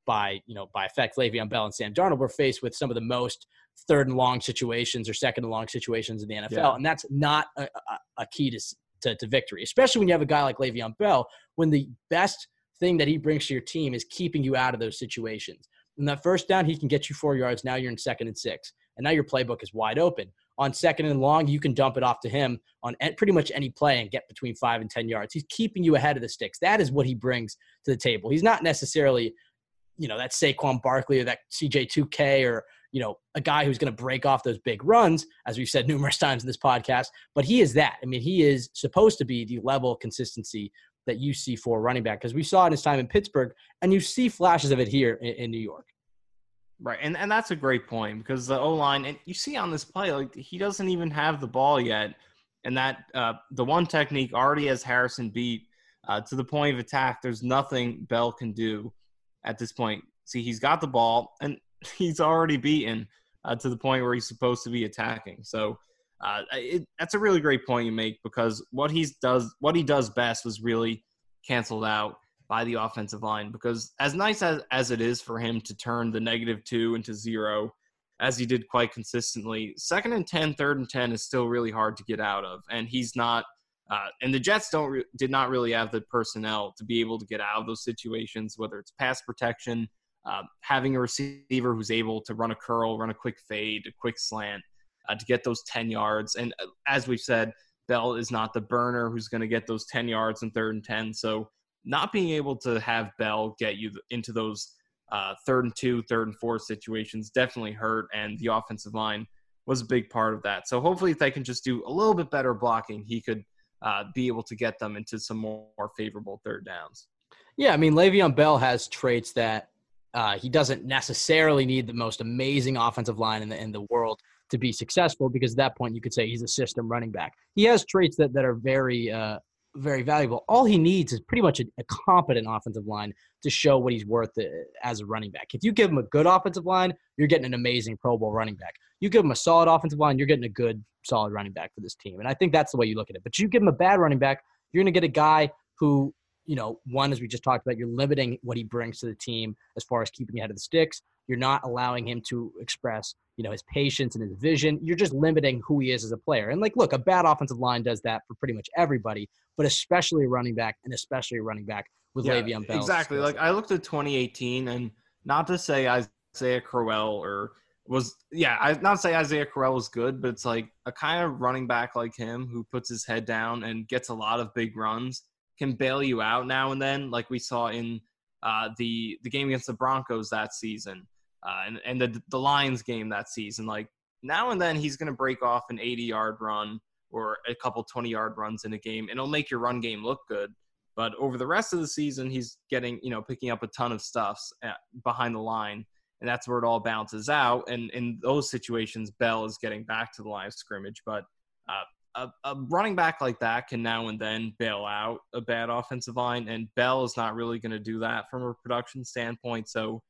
by you know by effect, Le'Veon Bell and Sam Darnold were faced with some of the most third and long situations or second and long situations in the NFL, yeah. and that's not a, a, a key to, to, to victory, especially when you have a guy like Le'Veon Bell. When the best thing that he brings to your team is keeping you out of those situations. And that first down, he can get you four yards. Now you're in second and six, and now your playbook is wide open. On second and long, you can dump it off to him on pretty much any play and get between five and ten yards. He's keeping you ahead of the sticks. That is what he brings to the table. He's not necessarily you know, that Saquon Barkley or that CJ2K or, you know, a guy who's going to break off those big runs, as we've said *laughs* numerous times in this podcast. But he is that. I mean, he is supposed to be the level of consistency that you see for running back because we saw it in his time in Pittsburgh and you see flashes of it here in, in New York. Right, and and that's a great point because the O line, and you see on this play, like he doesn't even have the ball yet, and that uh, the one technique already has Harrison beat uh, to the point of attack. There's nothing Bell can do at this point. See, he's got the ball and *laughs* he's already beaten uh, to the point where he's supposed to be attacking. So uh, it, that's a really great point you make because what he does, what he does best, was really canceled out by the offensive line. Because as nice as as it is for him to turn the negative two into zero, as he did quite consistently, second and 10, third and ten is still really hard to get out of, and he's not Uh, and the Jets don't re- did not really have the personnel to be able to get out of those situations, whether it's pass protection, uh, having a receiver who's able to run a curl, run a quick fade, a quick slant uh, to get those 10 yards. And uh, as we've said, Bell is not the burner who's going to get those 10 yards in third and 10. So not being able to have Bell get you into those uh, third and two, third and four situations definitely hurt. And the offensive line was a big part of that. So hopefully, if they can just do a little bit better blocking, he could uh, be able to get them into some more, favorable third downs. Yeah, I mean, Le'Veon Bell has traits that uh, he doesn't necessarily need the most amazing offensive line in the in the world to be successful because at that point you could say he's a system running back. He has traits that that are very uh, very valuable. All he needs is pretty much a, a, competent offensive line to show what he's worth uh, as a running back. If you give him a good offensive line, you're getting an amazing Pro Bowl running back. You give him a solid offensive line, you're getting a good solid running back for this team. And I think that's the way you look at it. But you give him a bad running back, you're going to get a guy who you know, one, as we just talked about, you're limiting what he brings to the team as far as keeping ahead of the sticks. You're not allowing him to express, you know, his patience and his vision. You're just limiting who he is as a player. And like, look, a bad offensive line does that for pretty much everybody, but especially a running back and especially a running back with yeah, Le'Veon Bell. Exactly. Like I looked at 2018, and not to say Isaiah Crowell or was yeah, I not to say Isaiah Crowell was good, but it's like a kind of running back like him who puts his head down and gets a lot of big runs can bail you out now and then, like we saw in uh, the the game against the Broncos that season, uh, and and the the Lions game that season. Like now and then, he's going to break off an 80 yard run or a couple 20 yard runs in a game, and it'll make your run game look good. But over the rest of the season, he's getting you know picking up a ton of stuffs at, behind the line, and that's where it all bounces out. And in those situations, Bell is getting back to the line of scrimmage, but uh, a, a, running back like that can now and then bail out a bad offensive line, and Bell is not really going to do that from a production standpoint. So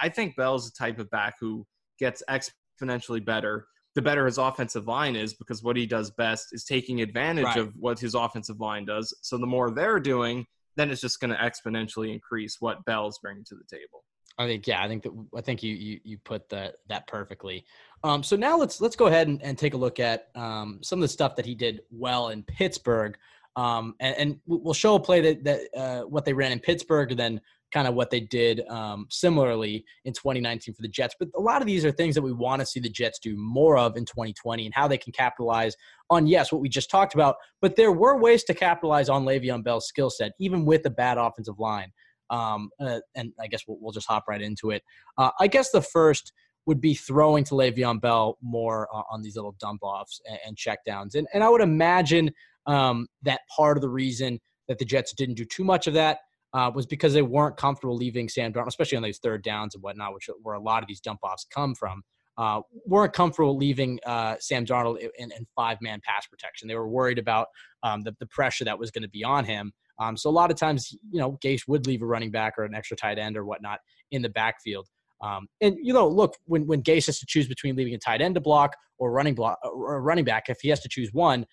I think Bell's the type of back who gets exponentially better the better his offensive line is because what he does best is taking advantage right. of what his offensive line does. So the more they're doing, then it's just going to exponentially increase what Bell's bringing to the table. I think yeah, I think that I think you you you put that that perfectly. Um, so now let's let's go ahead and, and take a look at um, some of the stuff that he did well in Pittsburgh, um, and, and, we'll show a play that that uh, what they ran in Pittsburgh, and then kind of what they did um, similarly in 2019 for the Jets. But a lot of these are things that we want to see the Jets do more of in 2020, and how they can capitalize on yes what we just talked about. But there were ways to capitalize on Le'Veon Bell's skill set, even with a bad offensive line. Um, uh, and I guess we'll, we'll, just hop right into it. Uh, I guess the first would be throwing to Le'Veon Bell more uh, on these little dump offs and, and check downs. And, and I would imagine um, that part of the reason that the Jets didn't do too much of that uh, was because they weren't comfortable leaving Sam Darnold, especially on these third downs and whatnot, which where a lot of these dump offs come from. Uh, weren't comfortable leaving uh, Sam Darnold in, in five man pass protection. They were worried about um, the, the pressure that was going to be on him. Um, so a lot of times, you know, Gase would leave a running back or an extra tight end or whatnot in the backfield. Um, and you know, look, when when Gase has to choose between leaving a tight end to block or running block or running back, if he has to choose one,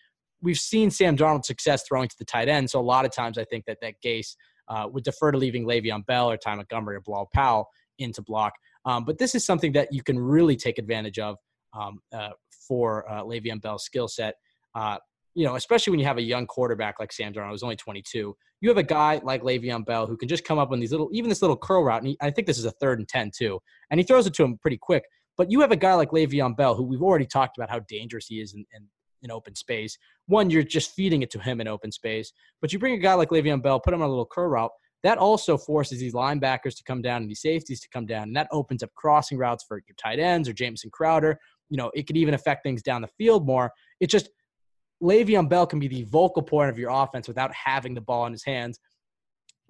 we've seen Sam Darnold's success throwing to the tight end. So a lot of times, I think that that Gase uh, would defer to leaving Le'Veon Bell or Ty Montgomery or Bilal Powell into block. Um, but this is something that you can really take advantage of um, uh, for uh, Le'Veon Bell's skill set. Uh, you know, especially when you have a young quarterback like Sam Darnold, who's only 22, you have a guy like Le'Veon Bell who can just come up on these little, even this little curl route. And he, I think this is a third and 10 too. And he throws it to him pretty quick. But you have a guy like Le'Veon Bell who we've already talked about how dangerous he is in, in, in open space. One, you're just feeding it to him in open space. But you bring a guy like Le'Veon Bell, put him on a little curl route. That also forces these linebackers to come down and these safeties to come down. And that opens up crossing routes for your tight ends or Jamison Crowder. You know, it could even affect things down the field more. It just Le'Veon Bell can be the vocal point of your offense without having the ball in his hands.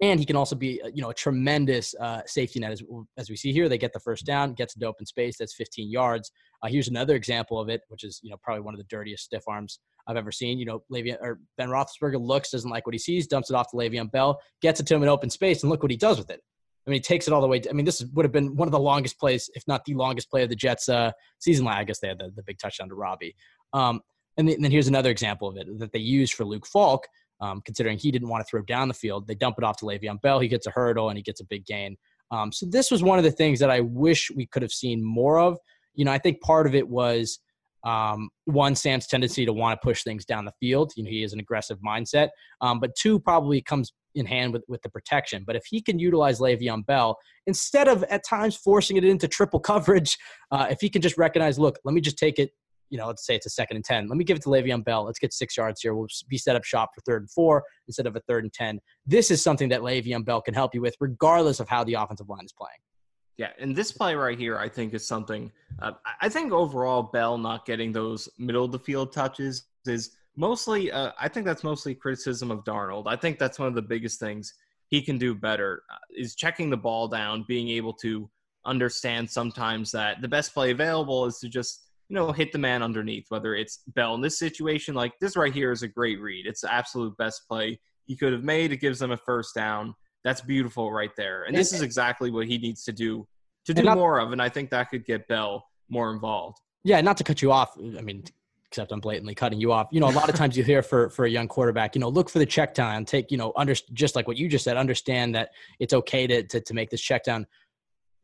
And he can also be, uh, you know, a tremendous uh, safety net as, as we see here. They get the first down, gets into open space. That's 15 yards. Uh, here's another example of it, which is, you know, probably one of the dirtiest stiff arms I've ever seen. You know, Le'Veon or Ben Roethlisberger looks, doesn't like what he sees, dumps it off to Le'Veon Bell, gets it to him in open space, and look what he does with it. I mean, he takes it all the way. I mean, this would have been one of the longest plays, if not the longest play of the Jets' uh, season. I guess they had the, the big touchdown to Robbie. Um, and then here's another example of it that they used for Luke Falk, um, considering he didn't want to throw down the field. They dump it off to Le'Veon Bell. He gets a hurdle and he gets a big gain. Um, so this was one of the things that I wish we could have seen more of. You know, I think part of it was um, one, Sam's tendency to want to push things down the field. You know, he has an aggressive mindset. Um, but two, probably comes in hand with, with the protection. But if he can utilize Le'Veon Bell instead of at times forcing it into triple coverage, uh, if he can just recognize, look, let me just take it. You know, let's say it's a second and ten. Let me give it to Le'Veon Bell. Let's get six yards here. We'll be set up shop for third and four instead of a third and ten. This is something that Le'Veon Bell can help you with, regardless of how the offensive line is playing. Yeah, and this play right here, I think, is something. Uh, I think overall, Bell not getting those middle of the field touches is mostly. Uh, I think that's mostly criticism of Darnold. I think that's one of the biggest things he can do better uh, is checking the ball down, being able to understand sometimes that the best play available is to just you know hit the man underneath. Whether it's Bell in this situation, like this right here, is a great read. It's the absolute best play he could have made. It gives them a first down that's beautiful right there. And this is exactly what he needs to do to do not, more of. And I think that could get Bell more involved. Yeah, not to cut you off. I mean, except I'm blatantly cutting you off. You know, a lot of times you hear for for a young quarterback, you know, look for the check down, take, you know, under just like what you just said, understand that it's okay to to, to make this check down.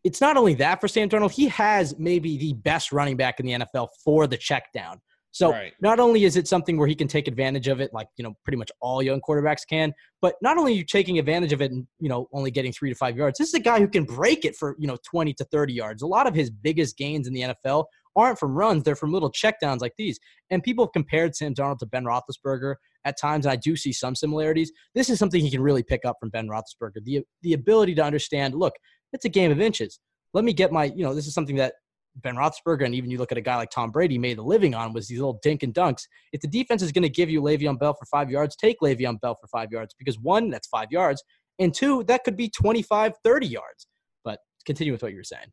It's not only that for Sam Darnold, he has maybe the best running back in the NFL for the check down. So right. not only is it something where he can take advantage of it, like you know, pretty much all young quarterbacks can, but not only are you taking advantage of it and you know only getting three to five yards. This is a guy who can break it for you know 20 to 30 yards. A lot of his biggest gains in the NFL aren't from runs; they're from little checkdowns like these. And people have compared Sam Darnold to Ben Roethlisberger at times, and I do see some similarities. This is something he can really pick up from Ben Roethlisberger: the the ability to understand. Look, it's a game of inches. Let me get my you know this is something that Ben Roethlisberger, and even you look at a guy like Tom Brady made a living on was these little dink and dunks. If the defense is going to give you Le'Veon Bell for five yards, take Le'Veon Bell for five yards because one, that's five yards, and two, that could be 25, 30 yards. But continue with what you were saying.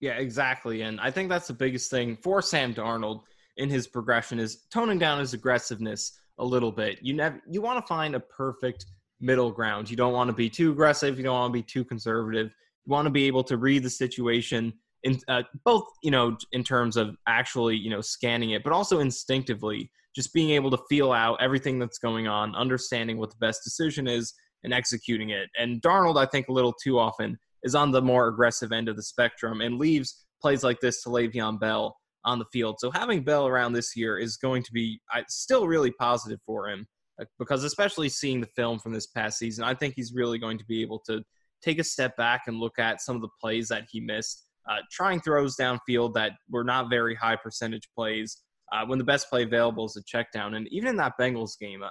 Yeah, exactly. And I think that's the biggest thing for Sam Darnold in his progression is toning down his aggressiveness a little bit. You never you want to find a perfect middle ground. You don't want to be too aggressive, you don't want to be too conservative. Want to be able to read the situation in uh, both you know in terms of actually you know scanning it but also instinctively just being able to feel out everything that's going on understanding what the best decision is and executing it and darnold i think a little too often is on the more aggressive end of the spectrum and leaves plays like this to Le'Veon Bell on the field. So having Bell around this year is going to be still really positive for him uh, because especially seeing the film from this past season, I think he's really going to be able to take a step back and look at some of the plays that he missed uh, trying throws downfield that were not very high percentage plays uh, when the best play available is a check down. And even in that Bengals game, a,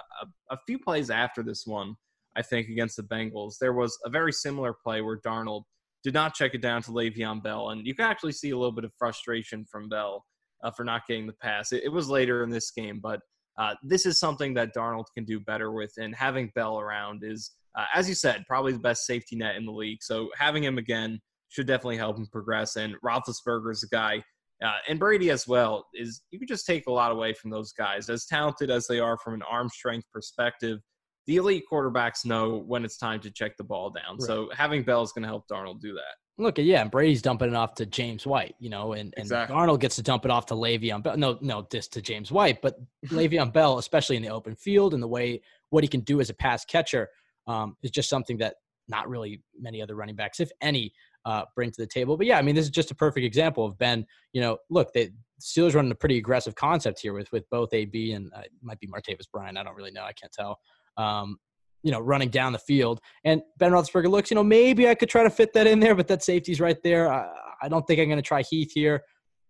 a, few plays after this one, I think, against the Bengals, there was a very similar play where Darnold did not check it down to Le'Veon Bell. And you can actually see a little bit of frustration from Bell uh, for not getting the pass. It, it, was later in this game, but uh, this is something that Darnold can do better with. And having Bell around is, uh, as you said, probably the best safety net in the league. So having him again – should definitely help him progress. And Roethlisberger is a guy, uh, and Brady as well. Is you can just take a lot away from those guys, as talented as they are from an arm strength perspective. The elite quarterbacks know when it's time to check the ball down. Right. So having Bell is going to help Darnold do that. Look, at yeah, and Brady's dumping it off to James White, you know, and, and exactly. Darnold gets to dump it off to Le'Veon Bell. No, no, this to James White, but *laughs* Le'Veon Bell, especially in the open field and the way what he can do as a pass catcher, um, is just something that not really many other running backs, if any, uh, bring to the table. But yeah, I mean, this is just a perfect example of Ben. You know, look, the Steelers running a pretty aggressive concept here with with both AB and uh, might be Martavis Bryant. I don't really know. I can't tell. Um, you know, running down the field, and Ben Roethlisberger looks. You know, maybe I could try to fit that in there, but that safety's right there. I, I don't think I'm going to try Heath here.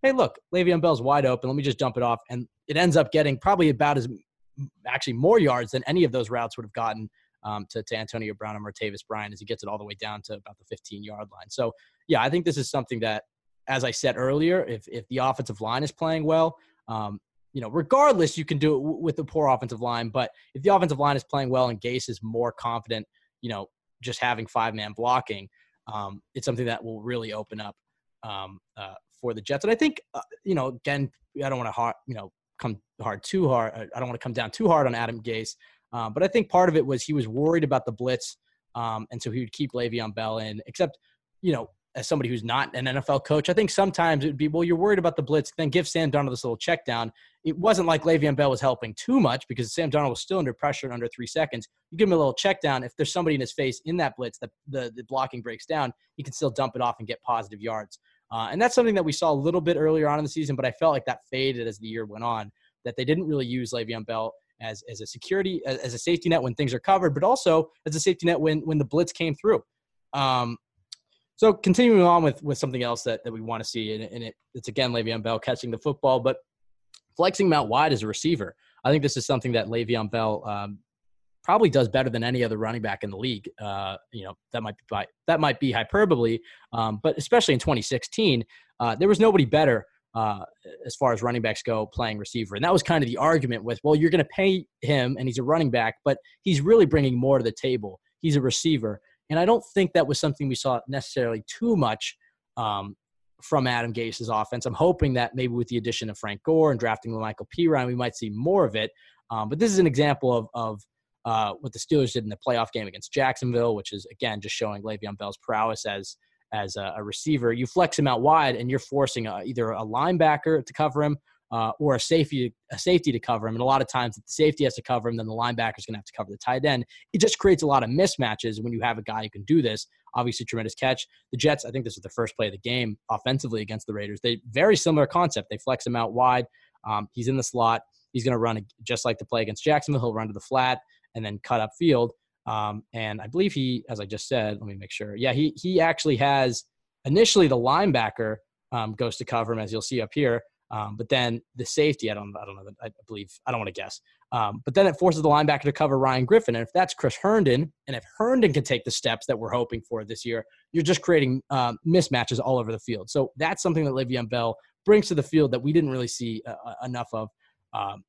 Hey, look, Le'Veon Bell's wide open. Let me just dump it off, and it ends up getting probably about as actually more yards than any of those routes would have gotten um, to, to Antonio Brown and Martavis Bryant as he gets it all the way down to about the 15 yard line. So, yeah, I think this is something that, as I said earlier, if, if the offensive line is playing well, um, you know, regardless, you can do it w- with the poor offensive line. But if the offensive line is playing well and Gase is more confident, you know, just having five man blocking, um, it's something that will really open up um, uh, for the Jets. And I think, uh, you know, again, I don't want to you know, come hard too hard. I don't want to come down too hard on Adam Gase. Um, but I think part of it was he was worried about the blitz, um, and so he would keep Le'Veon Bell in. Except, you know, as somebody who's not an NFL coach, I think sometimes it would be, well, you're worried about the blitz, then give Sam Darnold this little check down. It wasn't like Le'Veon Bell was helping too much because Sam Darnold was still under pressure in under three seconds. You give him a little check down. If there's somebody in his face in that blitz that the, the blocking breaks down, he can still dump it off and get positive yards. Uh, and that's something that we saw a little bit earlier on in the season, but I felt like that faded as the year went on. That they didn't really use Le'Veon Bell as as a security as, a safety net when things are covered, but also as a safety net when when the blitz came through. Um, so continuing on with with something else that, that we want to see, and, and it, it's again Le'Veon Bell catching the football, but flexing him out wide as a receiver. I think this is something that Le'Veon Bell um, probably does better than any other running back in the league. Uh, you know that might be that might be hyperbole, um, but especially in 2016, uh, there was nobody better uh, as far as running backs go playing receiver, and that was kind of the argument with, well, you're going to pay him, and he's a running back, but he's really bringing more to the table. He's a receiver, and I don't think that was something we saw necessarily too much um, from Adam Gase's offense. I'm hoping that maybe with the addition of Frank Gore and drafting La'Mical Perine, we might see more of it. Um, but this is an example of, of uh, what the Steelers did in the playoff game against Jacksonville, which is again just showing Le'Veon Bell's prowess as as a, receiver. You flex him out wide, and you're forcing a, either a linebacker to cover him uh, or a safety a safety to cover him. And a lot of times, if the safety has to cover him, then the linebacker is going to have to cover the tight end. It just creates a lot of mismatches when you have a guy who can do this. Obviously, tremendous catch. The Jets, I think this is the first play of the game offensively against the Raiders. They very similar concept. They flex him out wide. Um, he's in the slot. He's going to run just like the play against Jacksonville. He'll run to the flat and then cut up field. Um, and I believe he, as I just said, let me make sure. Yeah, he he actually has initially the linebacker um, goes to cover him, as you'll see up here. Um, but then the safety, I don't, I don't know. I believe I don't want to guess. Um, but then it forces the linebacker to cover Ryan Griffin, and if that's Chris Herndon, and if Herndon can take the steps that we're hoping for this year, you're just creating um, mismatches all over the field. So that's something that Le'Veon Bell brings to the field that we didn't really see uh, uh enough of um,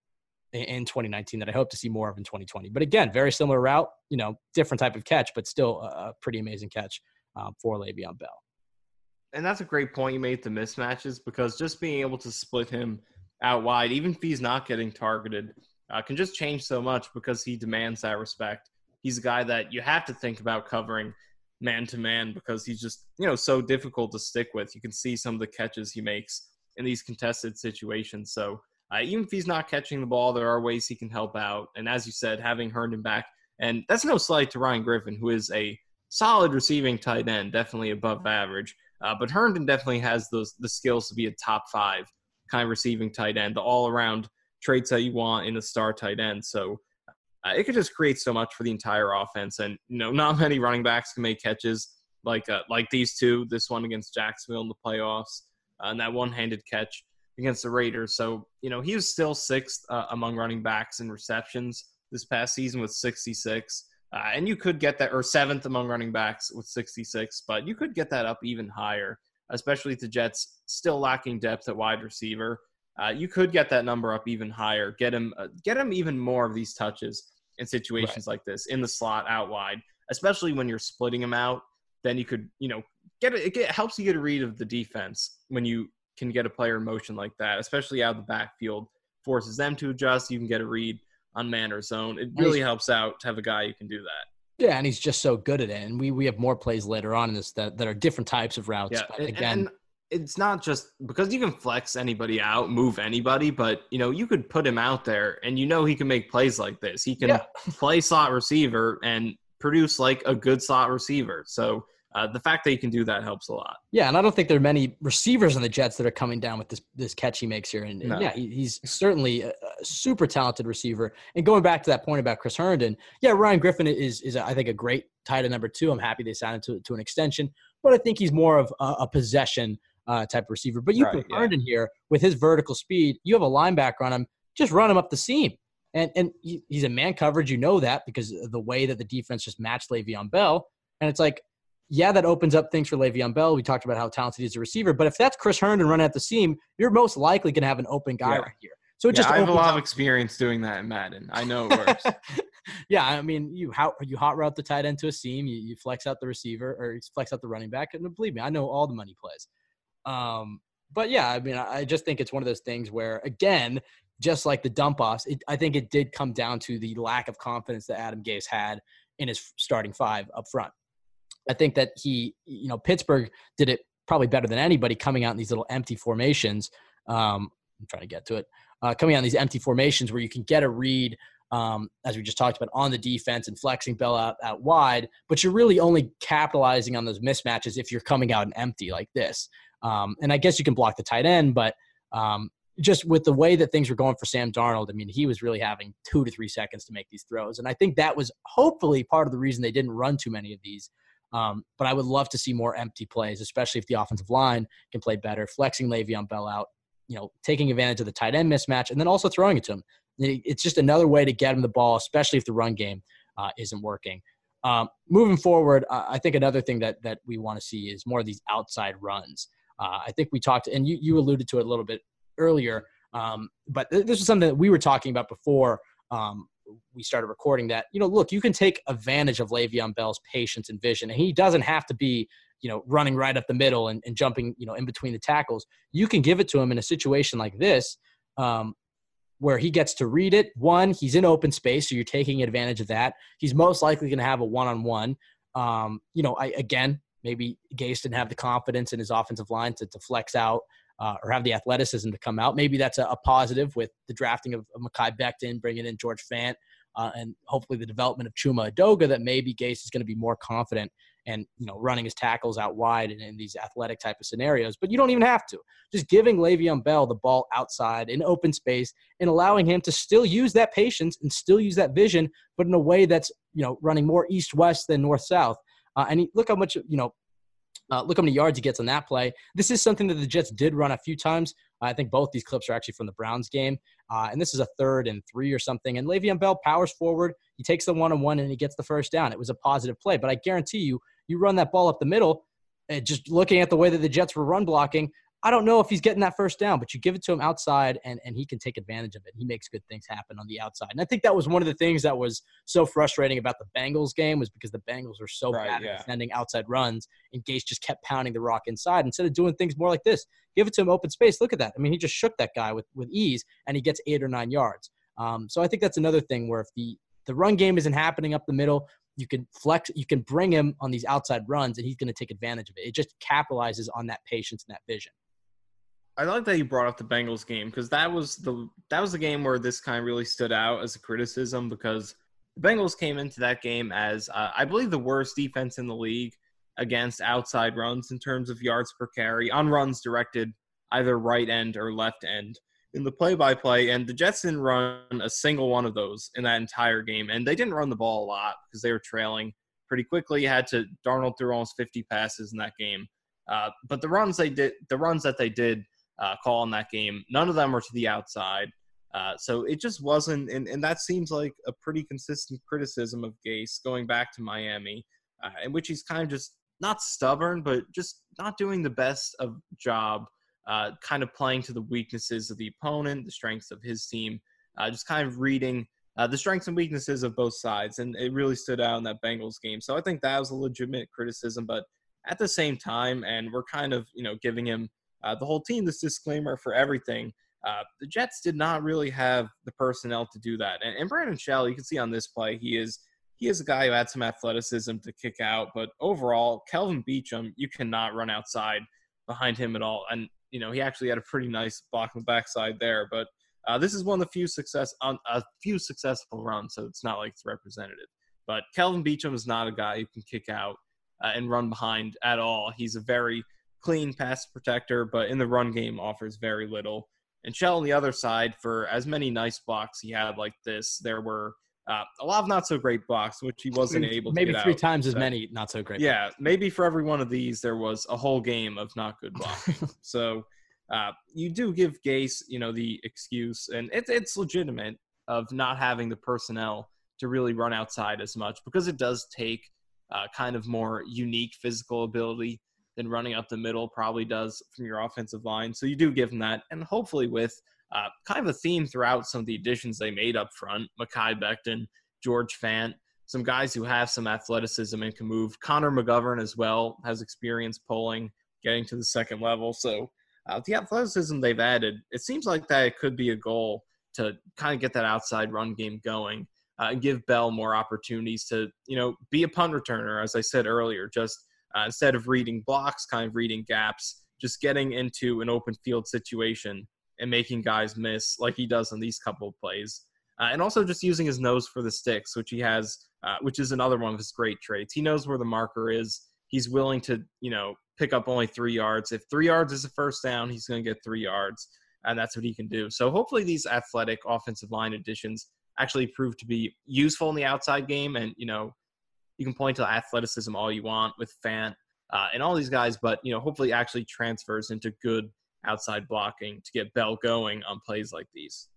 in 2019 that I hope to see more of in 2020. But again, very similar route, you know, different type of catch, but still a pretty amazing catch um, for Le'Veon Bell and that's a great point you made the mismatches because just being able to split him out wide, even if he's not getting targeted, uh, can just change so much because he demands that respect. He's a guy that you have to think about covering man to man because he's just you know so difficult to stick with. You can see some of the catches he makes in these contested situations. So uh, even if he's not catching the ball, there are ways he can help out. And as you said, having Herndon back, and that's no slight to Ryan Griffin, who is a solid receiving tight end, definitely above average. Uh, but Herndon definitely has those the skills to be a top five kind of receiving tight end, the all around traits that you want in a star tight end. So uh, it could just create so much for the entire offense. And you know, not *laughs* many running backs can make catches like uh, like these two. This one against Jacksonville in the playoffs, uh, and that one handed catch against the Raiders. So you know, he was still sixth uh, among running backs in receptions this past season with 66. Uh, and you could get that, or seventh among running backs with 66, but you could get that up even higher, especially the Jets still lacking depth at wide receiver. Uh, you could get that number up even higher. Get him, uh, get him even more of these touches in situations right. like this in the slot out wide, especially when you're splitting them out. Then you could, you know, get it. It helps you get a read of the defense when you can get a player in motion like that, especially out of the backfield. Forces them to adjust. You can get a read on man or zone. It really helps out to have a guy who can do that. Yeah, and he's just so good at it. And we we have more plays later on in this that, that are different types of routes. Yeah, but again. And, it's not just because you can flex anybody out, move anybody, but you know you could put him out there, and you know he can make plays like this. He can yeah. *laughs* play slot receiver and produce like a good slot receiver. So uh, the fact that he can do that helps a lot. Yeah, and I don't think there are many receivers on the Jets that are coming down with this this catch he makes here. And, and no. yeah, he, he's certainly a, a, super talented receiver. And going back to that point about Chris Herndon, yeah, Ryan Griffin is is I think a great tight end number two. I'm happy they signed him to, to an extension, but I think he's more of a, a possession uh, type receiver. But you right, put yeah. Herndon here with his vertical speed. You have a linebacker on him. Just run him up the seam. And and he, he's a man coverage. You know that because of the way that the defense just matched Le'Veon Bell. And it's like yeah, that opens up things for Le'Veon Bell. We talked about how talented he is a receiver, but if that's Chris Herndon running at the seam, you're most likely going to have an open guy yeah. right here. So it yeah, just I have a lot up. of experience doing that in Madden. I know it *laughs* works. yeah, I mean, you how you hot route the tight end to a seam, you, you flex out the receiver or flex out the running back, and believe me, I know all the money plays. Um, but yeah, I mean, I just think it's one of those things where, again, just like the dump offs, it, I think it did come down to the lack of confidence that Adam Gase had in his starting five up front. I think that he, you know, Pittsburgh did it probably better than anybody coming out in these little empty formations. Um, I'm trying to get to it. Uh, coming out in these empty formations where you can get a read, um, as we just talked about, on the defense and flexing Bell out, out wide, but you're really only capitalizing on those mismatches if you're coming out and empty like this. Um, and I guess you can block the tight end, but um, just with the way that things were going for Sam Darnold, I mean, he was really having two to three seconds to make these throws. And I think that was hopefully part of the reason they didn't run too many of these. Um, but I would love to see more empty plays, especially if the offensive line can play better, flexing Le'Veon Bell out, you know, taking advantage of the tight end mismatch, and then also throwing it to him. It's just another way to get him the ball, especially if the run game uh, isn't working. Um, moving forward, I think another thing that that we want to see is more of these outside runs. Uh, I think we talked, and you you alluded to it a little bit earlier, um, but th- this was something that we were talking about before um, we started recording. That you know, look, you can take advantage of Le'Veon Bell's patience and vision, and he doesn't have to be you know running right up the middle and, and jumping you know in between the tackles. You can give it to him in a situation like this. Um, where he gets to read it. One, he's in open space, so you're taking advantage of that. He's most likely going to have a one-on-one. Um, you know, I, again, maybe Gase didn't have the confidence in his offensive line to, to flex out uh, or have the athleticism to come out. Maybe that's a, a positive with the drafting of, of Mekhi Becton, bringing in George Fant, uh, and hopefully the development of Chuma Edoga. that maybe Gase is going to be more confident and you know running his tackles out wide and in these athletic type of scenarios. But you don't even have to. Just giving Le'Veon Bell the ball outside in open space and allowing him to still use that patience and still use that vision, but in a way that's you know running more east west than north south. Uh, and he, look how much you know. Uh, look how many yards he gets on that play. This is something that the Jets did run a few times. I think both these clips are actually from the Browns game. Uh, and this is a third and three or something. And Le'Veon Bell powers forward. He takes the one on one and he gets the first down. It was a positive play. But I guarantee you, you run that ball up the middle, just looking at the way that the Jets were run blocking, I don't know if he's getting that first down, but you give it to him outside and, and he can take advantage of it. He makes good things happen on the outside. And I think that was one of the things that was so frustrating about the Bengals game was because the Bengals were so right, bad yeah. at defending outside runs and Gase just kept pounding the rock inside instead of doing things more like this. Give it to him open space. Look at that. I mean, he just shook that guy with, with ease and he gets eight or nine yards. Um, so I think that's another thing where if the, the run game isn't happening up the middle, you can flex, you can bring him on these outside runs, and he's going to take advantage of it. It just capitalizes on that patience and that vision. I like that you brought up the Bengals game because that was the that was the game where this kind of really stood out as a criticism because the Bengals came into that game as uh, I believe the worst defense in the league against outside runs in terms of yards per carry on runs directed either right end or left end in the play-by-play, and the Jets didn't run a single one of those in that entire game, and they didn't run the ball a lot because they were trailing pretty quickly. Had to Darnold threw almost 50 passes in that game, uh, but the runs they did, the runs that they did uh, call in that game, none of them were to the outside. Uh, so it just wasn't, and, and that seems like a pretty consistent criticism of Gase going back to Miami, uh, in which he's kind of just not stubborn, but just not doing the best of job uh, kind of playing to the weaknesses of the opponent, the strengths of his team, uh, just kind of reading uh, the strengths and weaknesses of both sides. And it really stood out in that Bengals game. So I think that was a legitimate criticism. But at the same time, and we're kind of, you know, giving him uh, the whole team this disclaimer for everything. Uh, the Jets did not really have the personnel to do that. And, and Brandon Shell, you can see on this play, he is he is a guy who had some athleticism to kick out, but overall, Kelvin Beachum, you cannot run outside behind him at all. And you know, he actually had a pretty nice block on the backside there. But uh, this is one of the few success on a few successful runs, so it's not like it's representative. But Kelvin Beachum is not a guy who can kick out uh, and run behind at all. He's a very clean pass protector, but in the run game offers very little. And Shell on the other side, for as many nice blocks he had like this, there were uh, a lot of not so great blocks, which he wasn't able to maybe three out. times as many not so great. Yeah, blocks. maybe for every one of these there was a whole game of not good *laughs* blocks. so uh, you do give Gase, you know, the excuse, and it, it's legitimate of not having the personnel to really run outside as much because it does take uh, kind of more unique physical ability than running up the middle probably does from your offensive line. So you do give them that, and hopefully with uh, kind of a theme throughout some of the additions they made up front. Mekhi Becton, George Fant, some guys who have some athleticism and can move. Connor McGovern as well has experience pulling, getting to the second level. So uh, the athleticism they've added, it seems like that could be a goal to kind of get that outside run game going uh, and give Bell more opportunities to, you know, be a punt returner, as I said earlier, just uh, instead of reading blocks, kind of reading gaps, just getting into an open field situation and making guys miss like he does on these couple of plays. Uh, and also just using his nose for the sticks, which he has, uh, which is another one of his great traits. He knows where the marker is. he's willing to, you know, pick up only three yards. If three yards is a first down, he's going to get three yards, and that's what he can do. So hopefully, these athletic offensive line additions actually prove to be useful in the outside game. And you know, you can point to athleticism all you want with Fant uh, and all these guys, but you know, hopefully, actually transfers into good outside blocking to get Bell going on plays like these.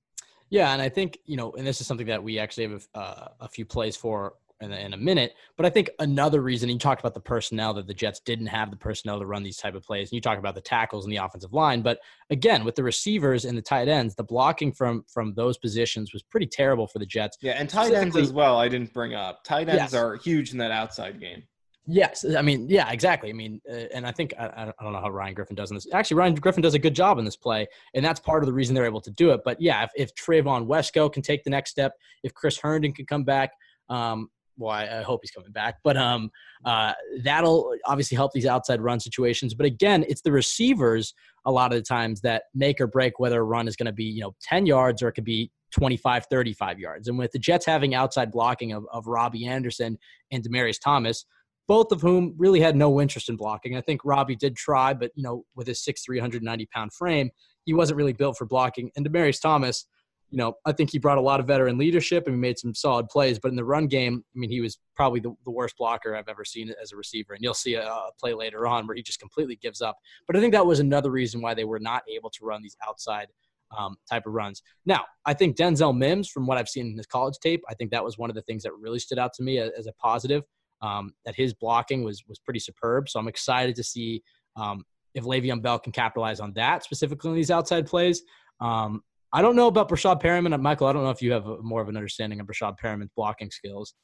Yeah, and I think you know, and this is something that we actually have a, uh, a few plays for in a, in a minute. But I think another reason you talked about the personnel that the Jets didn't have the personnel to run these type of plays. And you talk about the tackles and the offensive line, but again, with the receivers and the tight ends, the blocking from from those positions was pretty terrible for the Jets. Yeah, and tight ends as well. I didn't bring up tight ends yes. are huge in that outside game. Yes, I mean, yeah, exactly. I mean, uh, and I think I, I, don't know how Ryan Griffin does in this. Actually, Ryan Griffin does a good job in this play, and that's part of the reason they're able to do it. But yeah, if, if Trevon Wesco can take the next step, if Chris Herndon can come back, um, well, I, hope he's coming back, but um, uh, that'll obviously help these outside run situations. But again, it's the receivers a lot of the times that make or break whether a run is going to be you know 10 yards or it could be 25, 35 yards. And with the Jets having outside blocking of, of Robbie Anderson and Demaryius Thomas, both of whom really had no interest in blocking. I think Robbie did try, but you know, with his 6'3", 390 pound frame, he wasn't really built for blocking. And Demaryius Thomas, you know, I think he brought a lot of veteran leadership and he made some solid plays. But in the run game, I mean, he was probably the, the worst blocker I've ever seen as a receiver. And you'll see a, a, play later on where he just completely gives up. But I think that was another reason why they were not able to run these outside um, type of runs. Now, I think Denzel Mims, from what I've seen in his college tape, I think that was one of the things that really stood out to me as, as a positive. Um, that his blocking was was pretty superb. So I'm excited to see um, if Le'Veon Bell can capitalize on that specifically in these outside plays. Um, I don't know about Breshad Perriman. Michael, I don't know if you have a, more of an understanding of Breshad Perriman's blocking skills.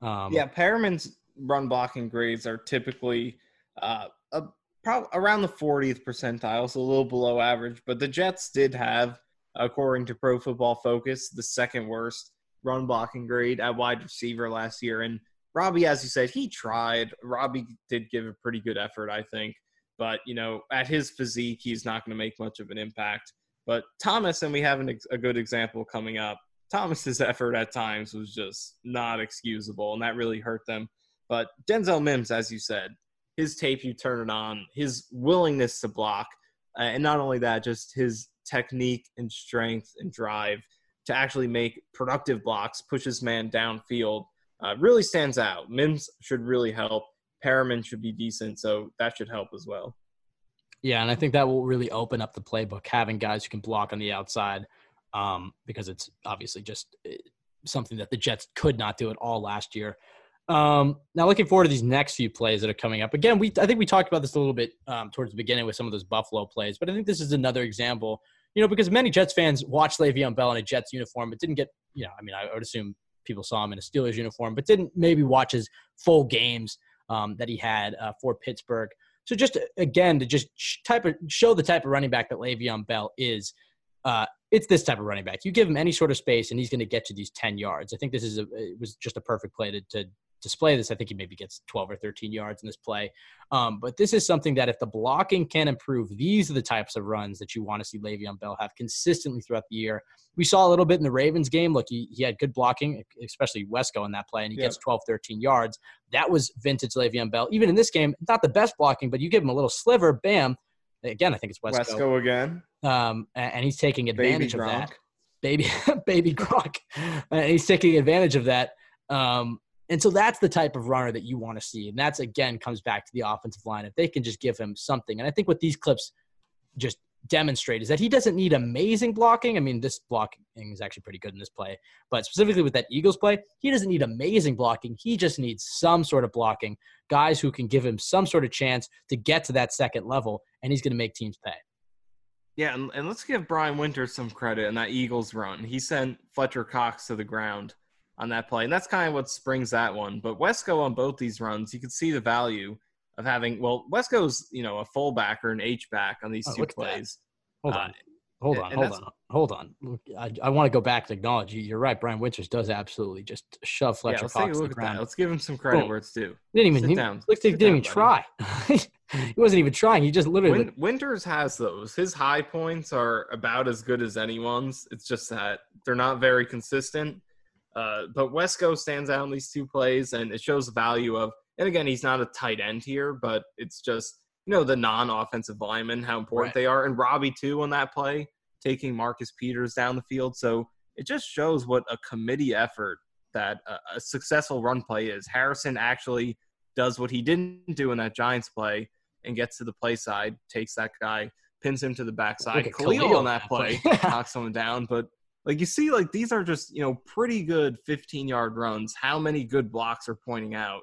Um, yeah, Perriman's run blocking grades are typically uh, a, pro- around the 40th percentile, so a little below average. But the Jets did have, according to Pro Football Focus, the second worst run blocking grade at wide receiver last year. And Robbie, as you said, he tried. Robbie did give a pretty good effort, I think. But, you know, at his physique, he's not going to make much of an impact. But Thomas, and we have an, a good example coming up. Thomas's *laughs* effort at times was just not excusable, and that really hurt them. But Denzel Mims, as you said, his tape, you turn it on, his willingness to block, uh, and not only that, just his technique and strength and drive to actually make productive blocks, push his man downfield, uh, really stands out. Mims should really help. Perriman should be decent, so that should help as well. Yeah, and I think that will really open up the playbook, having guys who can block on the outside, um, because it's obviously just eh, something that the Jets could not do at all last year. Um, now, looking forward to these next few plays that are coming up. Again, we I think we talked about this a little bit um, towards the beginning with some of those Buffalo plays, but I think this is another example. You know, because many Jets fans watched Le'Veon Bell in a Jets uniform, but didn't get. You know, I mean, I would assume people saw him in a Steelers uniform, but didn't maybe watch his full games um, that he had uh, for Pittsburgh. So just again to just type of show the type of running back that Le'Veon Bell is. Uh, it's this type of running back. You give him any sort of space, and he's going to get you these ten yards. I think this is a it was just a perfect play to, to display this. I think he maybe gets 12 or 13 yards in this play. Um, but this is something that if the blocking can improve, these are the types of runs that you want to see Le'Veon Bell have consistently throughout the year. We saw a little bit in the Ravens game. Look, he, he had good blocking, especially Wesco in that play, and he gets 12, 13 yards. That was vintage Le'Veon Bell. Even in this game, not the best blocking, but you give him a little sliver, bam. Again, I think it's Wesco. Wesco again. Um, and he's taking advantage of that. Baby, *laughs* baby Gronk. *laughs* and he's taking advantage of that. Um, and so that's the type of runner that you want to see. And that's again comes back to the offensive line. If they can just give him something. And I think what these clips just demonstrate is that he doesn't need amazing blocking. I mean, this blocking is actually pretty good in this play, but specifically with that Eagles play, he doesn't need amazing blocking. He just needs some sort of blocking, guys who can give him some sort of chance to get to that second level, and he's going to make teams pay. Yeah, and, and let's give Brian Winters some credit in that Eagles run. He sent Fletcher Cox to the ground on that play. And that's kind of what springs that one. But Wesco on both these runs, you can see the value of having, well, Wesco's, you know, a fullback or an H back on these oh, two plays. Hold uh, on. Hold on, hold on, hold on. I, I want to go back to acknowledge you. You're right. Brian Winters does absolutely just shove Fletcher yeah, let's Cox take a look at that. Let's give him some credit Boom. where it's due. He didn't even. Sit he, down. Looks like he didn't even try. *laughs* he wasn't even trying. He just literally. Win- Winters has those. His high points are about as good as anyone's. It's just that they're not very consistent. Uh, but Wesco stands out in these two plays, and it shows the value of And again, he's not a tight end here, but it's just you know the non-offensive linemen how important Right. they are, and Robbie too on that play, taking Marcus Peters down the field. So it just shows what a committee effort that a, a successful run play is. Harrison actually does what he didn't do in that Giants play and gets to the play side, takes that guy, pins him to the backside. Khalil, Khalil on that play *laughs* knocks someone down, but like you see, like these are just you know pretty good 15 yard runs. How many good blocks are pointing out?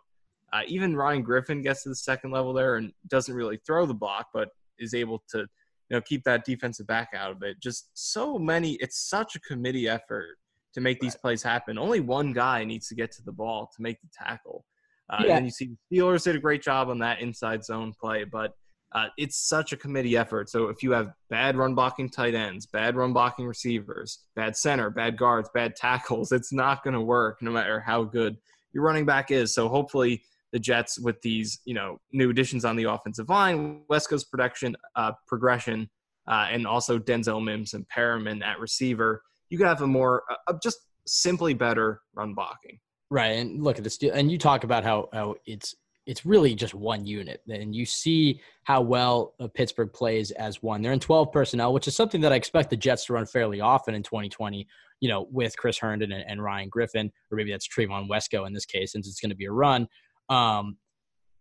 Uh, even Ryan Griffin gets to the second level there and doesn't really throw the block, but is able to you know keep that defensive back out of it. Just so many. It's such a committee effort to make these plays happen. Only one guy needs to get to the ball to make the tackle. Uh, Yeah. And you see the Steelers did a great job on that inside zone play, but uh, it's such a committee effort. So if you have bad run blocking tight ends, bad run blocking receivers, bad center, bad guards, bad tackles, it's not going to work no matter how good your running back is. So hopefully the Jets with these you know new additions on the offensive line, West Coast production uh, progression, uh, and also Denzel Mims and Perriman at receiver, you could have a more uh, just simply better run blocking. Right, and look at this, and you talk about how how it's it's really just one unit, and you see how well uh, Pittsburgh plays as one. They're in twelve personnel, which is something that I expect the Jets to run fairly often in 2020. You know, with Chris Herndon and, and Ryan Griffin, or maybe that's Trevon Wesco in this case, since it's going to be a run. Um,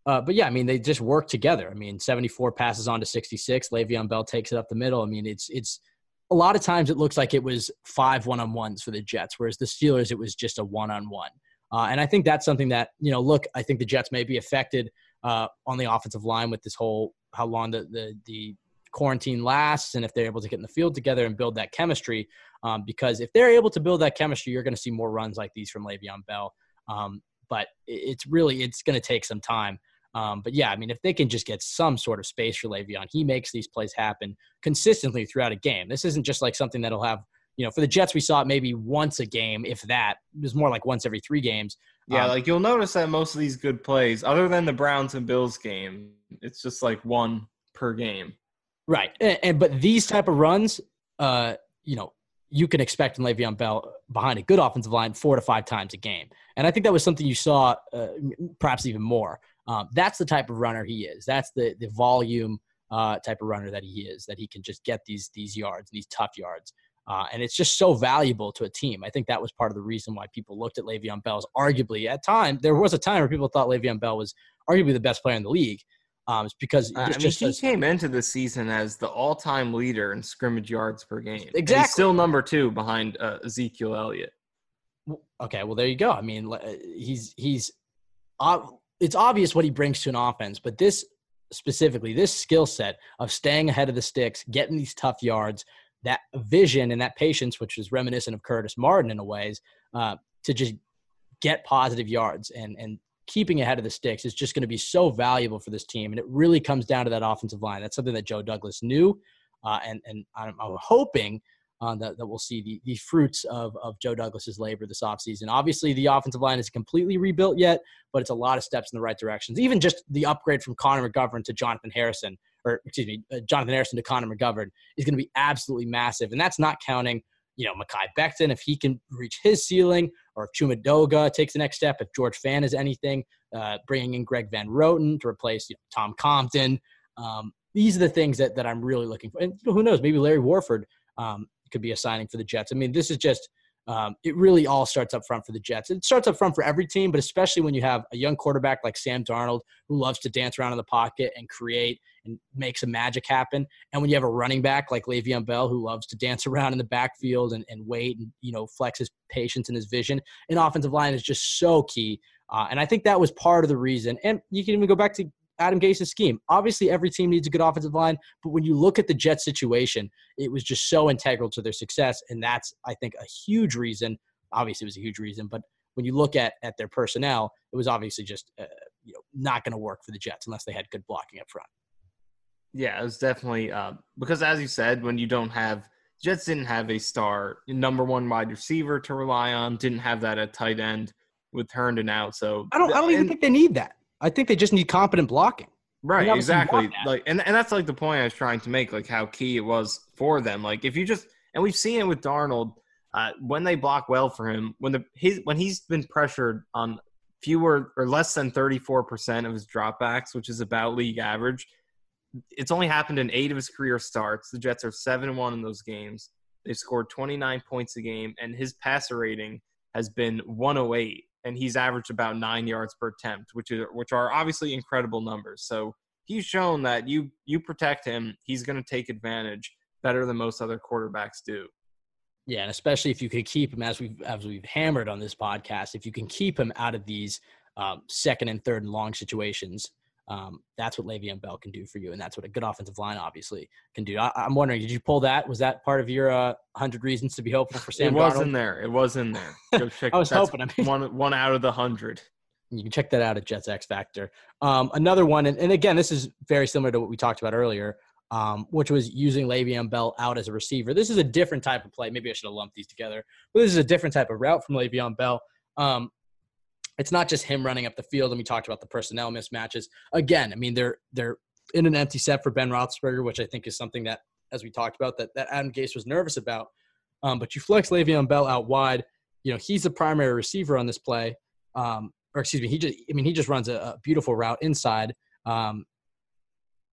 uh, but yeah, I mean, they just work together. I mean, 74 passes on to 66. Le'Veon Bell takes it up the middle. I mean, it's it's a lot of times it looks like it was five one on ones for the Jets, whereas the Steelers it was just a one on one. Uh, and I think that's something that, you know, look, I think the Jets may be affected uh, on the offensive line with this whole how long the, the, the quarantine lasts and if they're able to get in the field together and build that chemistry. Um, because if they're able to build that chemistry, you're going to see more runs like these from Le'Veon Bell. Um, but it's really, it's going to take some time. Um, but yeah, I mean, if they can just get some sort of space for Le'Veon, he makes these plays happen consistently throughout a game. This isn't just like something that'll have you know, for the Jets, we saw it maybe once a game, if that. It was more like once every three games. Yeah, Um, like you'll notice that most of these good plays, other than the Browns and Bills game, it's just like one per game. Right. And, and but these type of runs, uh, you know, you can expect in Le'Veon Bell behind a good offensive line four to five times a game. And I think that was something you saw, uh, perhaps even more. Um, that's the type of runner he is. That's the the volume uh, type of runner that he is. That he can just get these these yards, these tough yards. Uh, and it's just so valuable to a team. I think that was part of the reason why people looked at Le'Veon Bell as arguably at time. There was a time where people thought Le'Veon Bell was arguably the best player in the league. Um, it's because Uh, I mean, just he as- came into the season as the all-time leader in scrimmage yards per game. He's Exactly. still number two behind uh, Ezekiel Elliott. Okay, well there you go. I mean, he's he's ob- it's obvious what he brings to an offense, but this specifically, this skill set of staying ahead of the sticks, getting these tough yards, that vision and that patience, which is reminiscent of Curtis Martin in a ways, uh, to just get positive yards and and keeping ahead of the sticks is just going to be so valuable for this team. And it really comes down to that offensive line. That's something that Joe Douglas knew, uh, and and I'm, I'm hoping uh, that, that we'll see the, the fruits of, of Joe Douglas's labor this offseason. Obviously, the offensive line isn't completely rebuilt yet, but it's a lot of steps in the right directions. Even just the upgrade from Connor McGovern to Jonathan Harrison, or excuse me, uh, Jonathan Harrison to Connor McGovern is going to be absolutely massive. And that's not counting, you know, Mekhi Becton, if he can reach his ceiling, or if Chuma Edoga takes the next step, if George Fant is anything, uh, bringing in Greg Van Roten to replace you know, Tom Compton. Um, these are the things that, that I'm really looking for. And you know, who knows, maybe Larry Warford um, could be a signing for the Jets. I mean, this is just um, it really all starts up front for the Jets. It starts up front for every team, but especially when you have a young quarterback like Sam Darnold who loves to dance around in the pocket and create and make some magic happen. And when you have a running back like Le'Veon Bell who loves to dance *laughs* around in the backfield and, and wait and you know flex his patience and his vision, an offensive line is just so key. Uh, and I think that was part of the reason. And you can even go back to Adam Gase's scheme. Obviously, every team needs a good offensive line, but when you look at the Jets situation, it was just so integral to their success, and that's I think a huge reason. Obviously, it was a huge reason, but when you look at at their personnel, it was obviously just uh, you know not going to work for the Jets unless they had good blocking up front. Yeah, it was definitely uh, because, as you said, when you don't have Jets didn't have a star number one wide receiver to rely on, didn't have that at tight end with Herndon out. So I don't I don't even and- think they need that. I think they just need competent blocking. Right, exactly. Like, and and that's like the point I was trying to make, like how key it was for them. Like, if you just and we've seen it with Darnold uh, when they block well for him, when the his when he's been pressured on fewer or less than 34% of his dropbacks, which is about league average. It's only happened in eight of his career starts. The Jets are 7 1 in those games. They've scored 29 points a game, and his passer rating has been 108, and he's averaged about nine yards per attempt, which are which are obviously incredible numbers. So he's shown that you you protect him, he's going to take advantage better than most other quarterbacks do. Yeah, and especially if you could keep him, as we've as we've hammered on this podcast, if you can keep him out of these um, second and third and long situations, um, that's what Le'Veon Bell can do for you, and that's what a good offensive line obviously can do. I, am wondering, did you pull that? Was that part of your uh, hundred reasons to be hopeful for Sam? It was in there. It was in there. *laughs* Go check. I was hoping. I mean, one one out of the hundred. You can check that out at Jets X Factor. Um, another one, and, and again, this is very similar to what we talked about earlier um, which was using Le'Veon Bell out as a receiver. This is a different type of play. Maybe I should have lumped these together, but this is a different type of route from Le'Veon Bell. Um, it's not just him running up the field, and we talked about the personnel mismatches. Again, I mean they're they're in an empty set for Ben Roethlisberger, which I think is something that, as we talked about, that that Adam Gase was nervous about. Um, but you flex Le'Veon Bell out wide. You know he's the primary receiver on this play. Um, or excuse me, he just I mean he just runs a, a beautiful route inside. Um,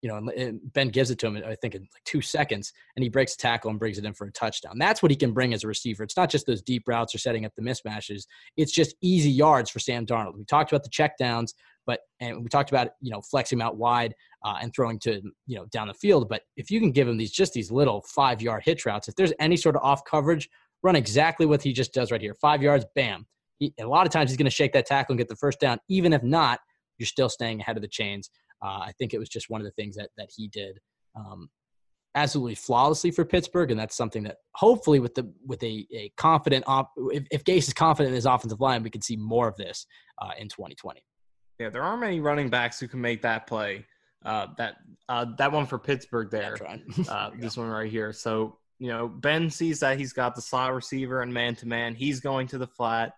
you know, and Ben gives it to him, I think, in like two seconds, and he breaks a tackle and brings it in for a touchdown. That's what he can bring as a receiver. It's not just those deep routes or setting up the mismatches. It's just easy yards for Sam Darnold. We talked about the checkdowns, but and we talked about you know flexing out wide uh, and throwing to you know down the field. But if you can give him these just these little five yard hitch routes, if there's any sort of off coverage, run exactly what he just does right here. Five yards, bam. He, a lot of times he's going to shake that tackle and get the first down. Even if not, you're still staying ahead of the chains. Uh, I think it was just one of the things that that he did um, absolutely flawlessly for Pittsburgh, and that's something that hopefully with the with a, a confident op, if, if Gase is confident in his offensive line, we can see more of this uh, in 2020. Yeah, there aren't many running backs who can make that play. Uh, that uh, that one for Pittsburgh there. *laughs* uh, this one right here. So you know Ben sees that he's got the slot receiver and man to man. He's going to the flat.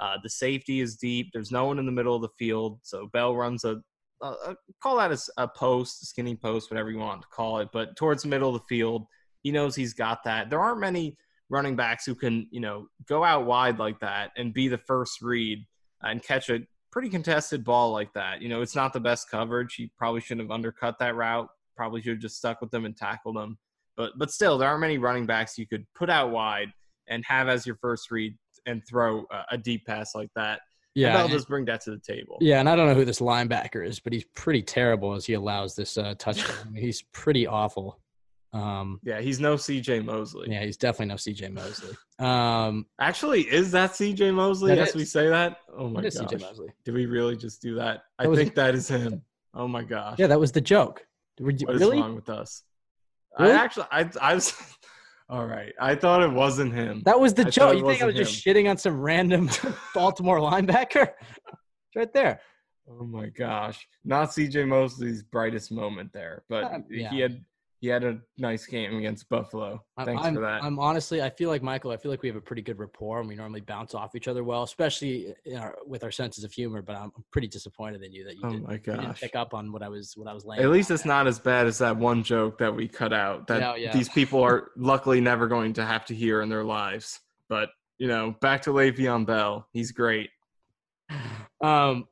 Uh, the safety is deep. There's no one in the middle of the field. So Bell runs a uh, uh, call that a, a post, skinny post, whatever you want to call it, but towards the middle of the field. He knows he's got that. There aren't many running backs who can, you know, go out wide like that and be the first read and catch a pretty contested ball like that. You know, it's not the best coverage. He probably shouldn't have undercut that route. Probably should have just stuck with them and tackled them. But but still, there aren't many running backs you could put out wide and have as your first read and throw a, a deep pass like that. Yeah, and that'll just bring that to the table. Yeah, and I don't know who this linebacker is, but he's pretty terrible as he allows this uh, touchdown. I *laughs* mean, he's pretty awful. Um, yeah, he's no CJ Mosley. Yeah, he's definitely no CJ Mosley. Um, Actually, is that CJ Mosley? Yes, we say that. Oh my gosh, CJ Mosley. Did we really just do that? that I think that is him. Oh my gosh. Yeah, that was the joke. Were you, what really? is wrong with us? Really? I actually, I, I was. All right. I thought it wasn't him. That was the I joke. You think I was him. just shitting on some random *laughs* Baltimore linebacker? It's *laughs* right there. Oh my gosh. Not CJ Mosley's brightest moment there, but uh, yeah. he had he had a nice game against Buffalo. Thanks I'm, for that. I'm honestly, I feel like Michael. I feel like we have a pretty good rapport, and we normally bounce off each other well, especially our, with our senses of humor. But I'm pretty disappointed in you that you, oh didn't. You didn't pick up on what I was what I was laying. At least it's not as bad as that one joke that we cut out that yeah. these people are luckily never going to have to hear in their lives. But you know, back to Le'Veon Bell. He's great. *sighs* Um,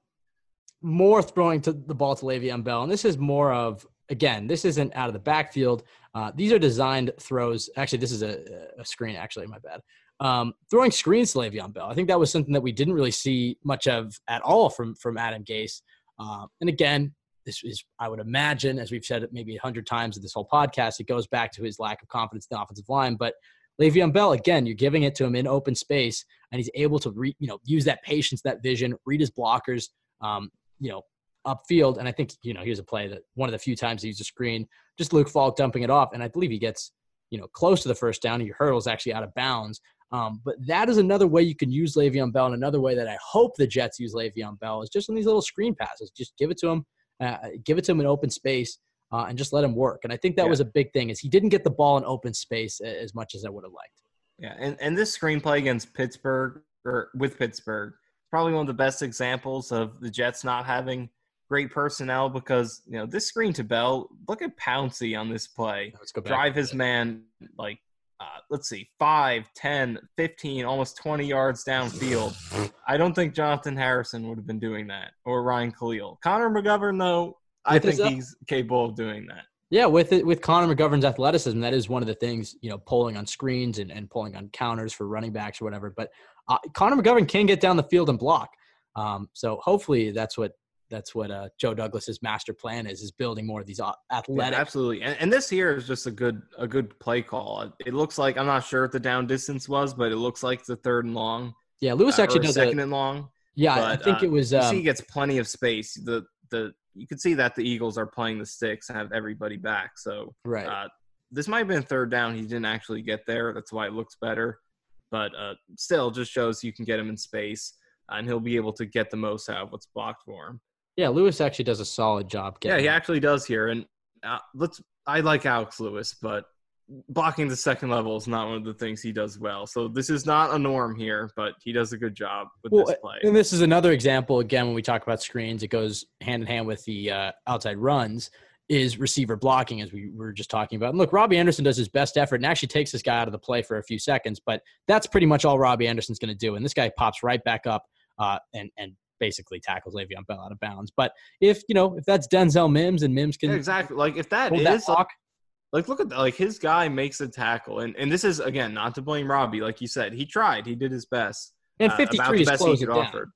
more throwing to the ball to Le'Veon Bell, and this is more of again, this isn't out of the backfield. Uh, these are designed throws. Actually, this is a, a screen. Actually, my bad. Um, throwing screens to Le'Veon Bell. I think that was something that we didn't really see much of at all from from Adam Gase. Uh, and again, this is I would imagine, as we've said maybe a hundred times in this whole podcast, it goes back to his lack of confidence in the offensive line. But Le'Veon Bell, again, you're giving it to him in open space, and he's able to re, you know use that patience, that vision, read his blockers. Um, you know, upfield. And I think, you know, here's a play that one of the few times he used a screen, just Luke Falk dumping it off. And I believe he gets, you know, close to the first down. He hurdles actually out of bounds. Um, but that is another way you can use Le'Veon Bell. And another way that I hope the Jets use Le'Veon Bell is just in these little screen passes. Just give it to him, uh, give it to him in open space. Uh, and just let him work. And I think that yeah. was a big thing is he didn't get the ball in open space as much as I would have liked. Yeah, and, and this screenplay against Pittsburgh or with Pittsburgh, probably one of the best examples of the Jets not having – great personnel because you know this screen to Bell. Look at Pouncey on this play. Let's go Drive his man like uh, let's see, 5, 10, 15, almost 20 yards downfield. *laughs* I don't think Jonathan Harrison would have been doing that or Ryan Kalil. Connor McGovern, though, I With think his, uh, he's capable of doing that. Yeah, with it, with Connor McGovern's athleticism, that is one of the things you know, pulling on screens and, and pulling on counters for running backs or whatever. But uh, Connor McGovern can get down the field and block. Um, so hopefully that's what that's what uh, Joe Douglas's master plan is: is building more of these a- Yeah, athletic. absolutely. And, and this here is just a good a good play call. It looks like I'm not sure what the down distance was, but it looks like the third and long. yeah, Lewis uh, actually does second a, and long. Yeah, I think uh, it was. Um, he gets plenty of space. The the you can see that the Eagles are playing the sticks and have everybody back. So right. uh, this might have been third down. He didn't actually get there. That's why it looks better. But uh, still, just shows you can get him in space, and he'll be able to get the most out of what's blocked for him. Yeah, Lewis actually does a solid job. Yeah, he actually does here. And uh, let's. I like Alex Lewis, but blocking the second level is not one of the things he does well. So this is not a norm here, but he does a good job with Well, this play. And this is another example. Again, when we talk about screens, it goes hand in hand with the uh, outside runs. Is receiver blocking, as we were just talking about. And look, Robbie Anderson does his best effort and actually takes this guy out of the play for a few seconds, but that's pretty much all Robbie Anderson's going to do. And this guy pops right back up uh, and and basically tackles Le'Veon Bell out of bounds. But if you know if that's Denzel Mims and Mims can Yeah, exactly. Like if that is that block, like look at that. Like his guy makes a tackle, and and this is again not to blame Robbie. Like you said, he tried. He did his best. and uh, 53 about the is best he could offer.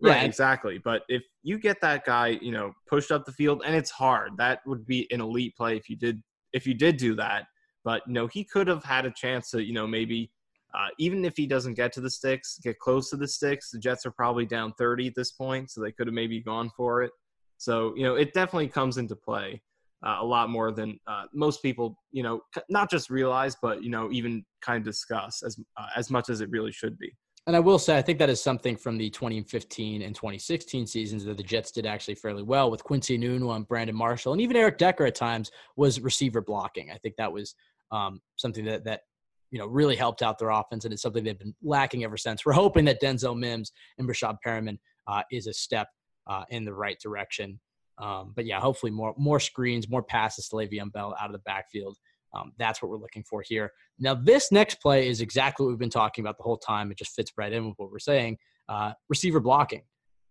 Yeah, Right, and- exactly. But if you get that guy, you know, pushed up the field, and it's hard, that would be an elite play if you did if you did do that. But you know, he could have had a chance to, you know, maybe uh, even if he doesn't get to the sticks, get close to the sticks. The Jets are probably down 30 at this point, so they could have maybe gone for it. So you know, it definitely comes into play uh, a lot more than uh, most people, you know, not just realize, but you know, even kind of discuss as uh, as much as it really should be. And I will say, I think that is something from the 2015 and 2016 seasons that the Jets did actually fairly well with Quincy Enunwa and Brandon Marshall, and even Eric Decker at times was receiver blocking. I think that was um, something that that you know really helped out their offense, and it's something they've been lacking ever since. We're hoping that Denzel Mims and Breshad Perriman uh, is a step uh, in the right direction. Um, but yeah, hopefully more more screens, more passes to Le'Veon Bell out of the backfield. Um, that's what we're looking for here. Now, this next play is exactly what we've been talking about the whole time. It just fits right in with what we're saying. Uh, receiver blocking.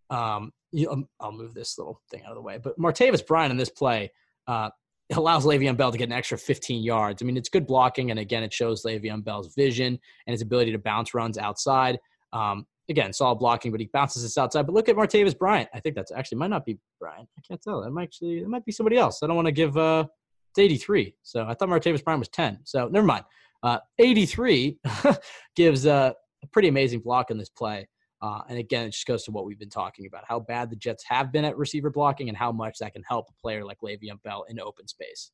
Um, you know, I'll move this little thing out of the way. But Martavis Bryant in this play uh, allows Le'Veon Bell to get an extra 15 yards. I mean, it's good blocking, and again, it shows Le'Veon Bell's vision and his ability to bounce runs outside. Um, again, solid blocking, but he bounces this outside. But look at Martavis Bryant. I think that's actually might not be Bryant. I can't tell. That might actually it might be somebody else. I don't want to give. Uh, it's 83. So I thought Martavis Bryant was 10. So never mind. Uh, 83 *laughs* gives uh, a pretty amazing block in this play. Uh, and again, it just goes to what we've been talking about how bad the Jets have been at receiver blocking and how much that can help a player like Le'Veon Bell in open space.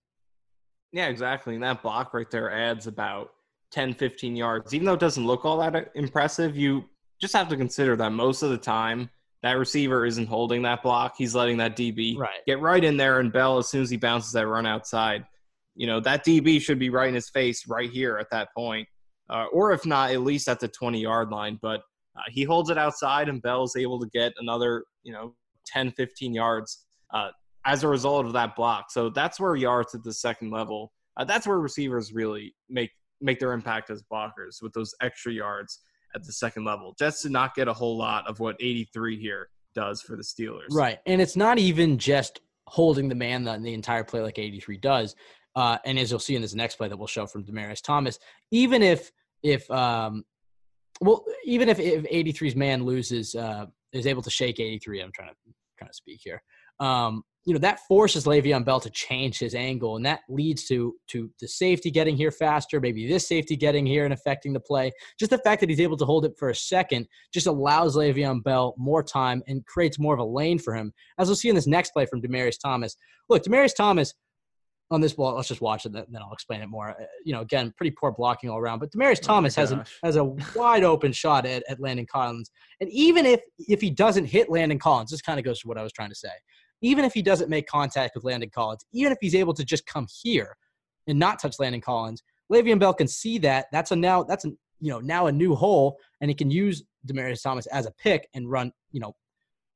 Yeah, exactly. And that block right there adds about 10, 15 yards. Even though it doesn't look all that uh, impressive, you just have to consider that most of the time that receiver isn't holding that block. He's letting that DB Right. get right in there. And Bell, as soon as he bounces that run outside, you know, that DB should be right in his face right here at that point. Uh, or if not, at least at the 20 yard line. But uh, he holds it outside, and Bell's able to get another, you know, 10, 15 yards uh, as a result of that block. So that's where yards at the second level. Uh, that's where receivers really make make their impact as blockers with those extra yards at the second level. Jets did not get a whole lot of what 83 here does for the Steelers. Right. And it's not even just holding the man the, the entire play like 83 does. Uh, and as you'll see in this next play that we'll show from Demaryius Thomas, even if if um, well, even if, if 83's man loses, uh, is able to shake 83. I'm trying to trying to speak here. Um, you know that forces Le'Veon Bell to change his angle, and that leads to to the safety getting here faster. Maybe this safety getting here and affecting the play. Just the fact that he's able to hold it for a second just allows Le'Veon Bell more time and creates more of a lane for him. As we'll see in this next play from Demaryius Thomas. Look, Demaryius Thomas on this ball. Let's just watch it, and then I'll explain it more. You know, again, pretty poor blocking all around. But Demaryius Oh Thomas has a has a wide open shot at, at Landon Collins, and even if if he doesn't hit Landon Collins, this kind of goes to what I was trying to say. Even if he doesn't make contact with Landon Collins, even if he's able to just come here and not touch Landon Collins, Le'Veon Bell can see that. That's a now that's a you know now a new hole, and he can use Demaryius Thomas as a pick and run you know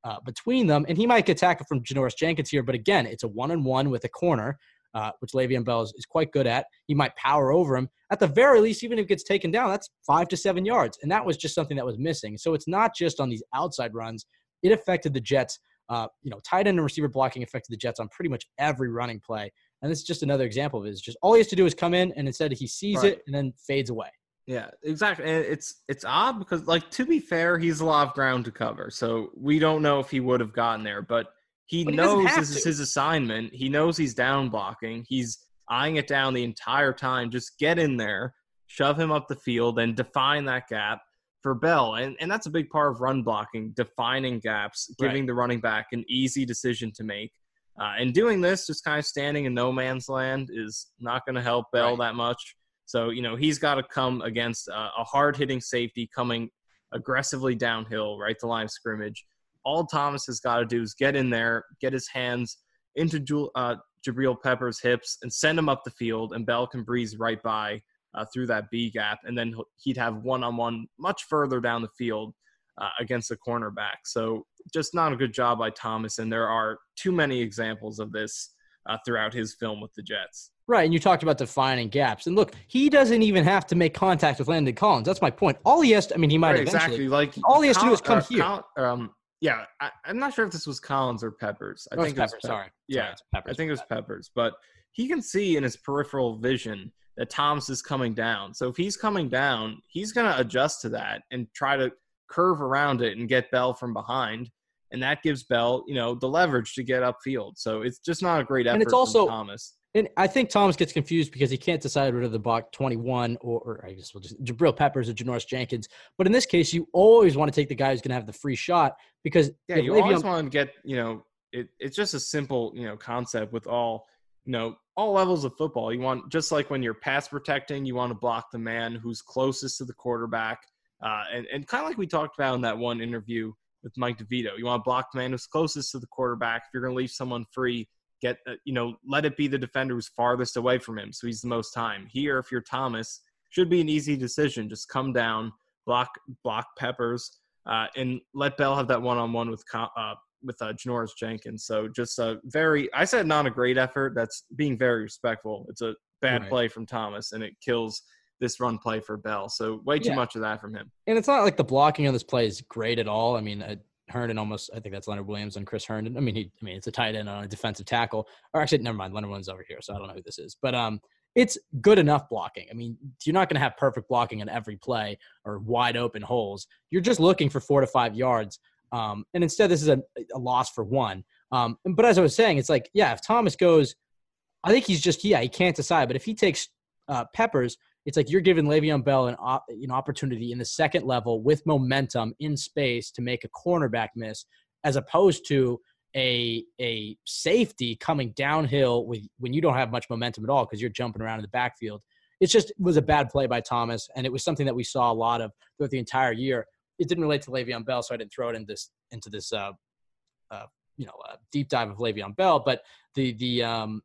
uh, between them, and he might get tackled from Janoris Jenkins here. But again, it's a one on one with a corner. Uh, which Le'Veon Bell is, is, quite good at. He might power over him. At the very least, even if it gets taken down, that's five to seven yards. And that was just something that was missing. So it's not just on these outside runs. It affected the Jets. Uh, you know, tight end and receiver blocking affected the Jets on pretty much every running play. And this is just another example of it. It's just all he has to do is come in and instead he sees right. it and then fades away. Yeah, exactly. And it's it's odd because like to be fair, he's a lot of ground to cover. So we don't know if he would have gotten there, but he, but he knows this to. is his assignment. He knows he's down blocking. He's eyeing it down the entire time. Just get in there, shove him up the field, and define that gap for Bell. And and that's a big part of run blocking, defining gaps, giving right. the running back an easy decision to make. Uh, and doing this, just kind of standing in no man's land, is not going to help Bell right. that much. So you know he's got to come against a, a hard hitting safety coming aggressively downhill, right to line of scrimmage all Thomas has got to do is get in there, get his hands into uh, Jabril Peppers' hips, and send him up the field, and Bell can breeze right by uh, through that B gap, and then he'd have one on one much further down the field uh, against the cornerback. So just not a good job by Thomas, and there are too many examples of this uh, throughout his film with the Jets. Right, and you talked about defining gaps, and look, he doesn't even have to make contact with Landon Collins. That's my point. All he has to—I mean, he might right, exactly like all he has to do is come uh, here. um, yeah, I, am not sure if this was Collins or Peppers. I oh, think it was Peppers. Sorry. Yeah, sorry, Peppers. I think it was Peppers, but he can see in his peripheral vision that Thomas is coming down. So if he's coming down, he's going to adjust to that and try to curve around it and get Bell from behind. And that gives Bell, you know, the leverage to get upfield. So it's just not a great effort. And it's also Thomas. And I think Thomas gets confused because he can't decide whether the block 21 or, or I guess we'll just Jabril Peppers or Janoris Jenkins. But in this case, you always want to take the guy who's going to have the free shot because yeah, you Le'Veon, always want to get you know it, it's just a simple you know concept with all you know all levels of football. You want just like when you're pass protecting, you want to block the man who's closest to the quarterback, uh, and and kind of like we talked about in that one interview with Mike DeVito. You want to block the man who's closest to the quarterback. If you're going to leave someone free get uh, you know let it be the defender who's farthest away from him so he's the most time here if you're thomas should be an easy decision just come down block block peppers uh, and let bell have that one-on-one with uh, with uh, Janoris Jenkins. So just a very, I said not a great effort. That's being very respectful. It's a bad right. play from Thomas, and it kills this run play for Bell. So way too yeah. much of that from him. And it's not like the blocking on this play is great at all. I mean, uh, Herndon almost, I think that's Leonard Williams and Chris Herndon. I mean, he, I mean, it's a tight end on a defensive tackle. Or actually, never mind. Leonard Williams over here, so I don't know who this is. But um, it's good enough blocking. I mean, you're not going to have perfect blocking in every play or wide open holes. You're just looking for four to five yards. Um, and instead, this is a, a loss for one. Um, but as I was saying, it's like, yeah, if Thomas goes, I think he's just, yeah, he can't decide. But if he takes uh, Peppers – it's like you're giving Le'Veon Bell an, op, an opportunity in the second level with momentum in space to make a cornerback miss, as opposed to a a safety coming downhill with when you don't have much momentum at all because you're jumping around in the backfield. It's just it was a bad play by Thomas, and it was something that we saw a lot of throughout the entire year. It didn't relate to Le'Veon Bell, so I didn't throw it in this into this uh, uh, you know uh, deep dive of Le'Veon Bell. But the the um,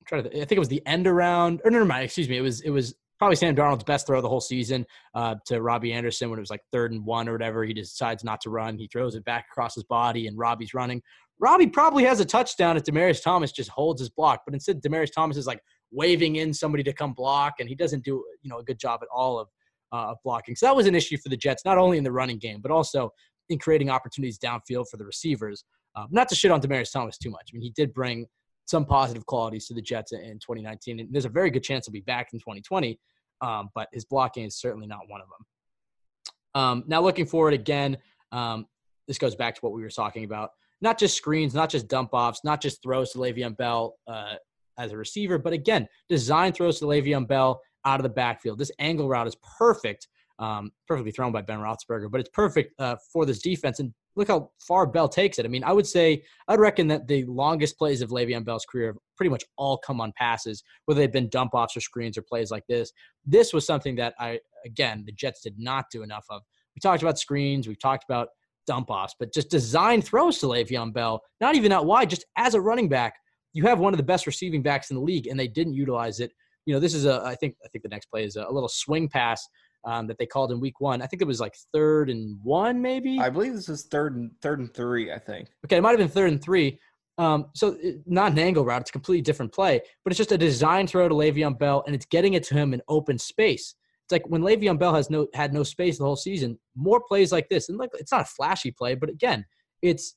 I'm trying to, I think it was the end around, or never mind, excuse me. It was it was probably Sam Darnold's best throw the whole season uh, to Robbie Anderson when it was like third and one or whatever. He decides not to run. He throws it back across his body, and Robbie's running. Robbie probably has a touchdown if Demaryius Thomas just holds his block, but instead Demaryius Thomas is like waving in somebody to come block, and he doesn't do you know a good job at all of uh, blocking. So that was an issue for the Jets, not only in the running game, but also in creating opportunities downfield for the receivers. Uh, not to shit on Demaryius Thomas too much. I mean, he did bring some positive qualities to the Jets in 2019, and there's a very good chance he'll be back in 2020 um, but his blocking is certainly not one of them. Um, now, looking forward again, um, this goes back to what we were talking about. Not just screens, not just dump offs, not just throws to Le'Veon Bell uh, as a receiver, but again, design throws to Le'Veon Bell out of the backfield. This angle route is perfect, um, perfectly thrown by Ben Roethlisberger, but it's perfect uh, for this defense. And look how far Bell takes it. I mean, I would say I'd reckon that the longest plays of Le'Veon Bell's career have pretty much all come on passes, whether they've been dump offs or screens or plays like this. This was something that I again the Jets did not do enough of. We talked about screens, we've talked about dump offs, but just design throws to Le'Veon Bell, not even out wide, just as a running back. You have one of the best receiving backs in the league, and they didn't utilize it. You know, this is a I think I think the next play is a, a little swing pass um, that they called in week one. I think it was like third and one, maybe. I believe this was third and third and three. I think. Okay, it might have been third and three. Um, so not an angle route; it's a completely different play, but it's just a design throw to Le'Veon Bell, and it's getting it to him in open space. It's like when Le'Veon Bell has no had no space the whole season. More plays like this, and like it's not a flashy play, but again, it's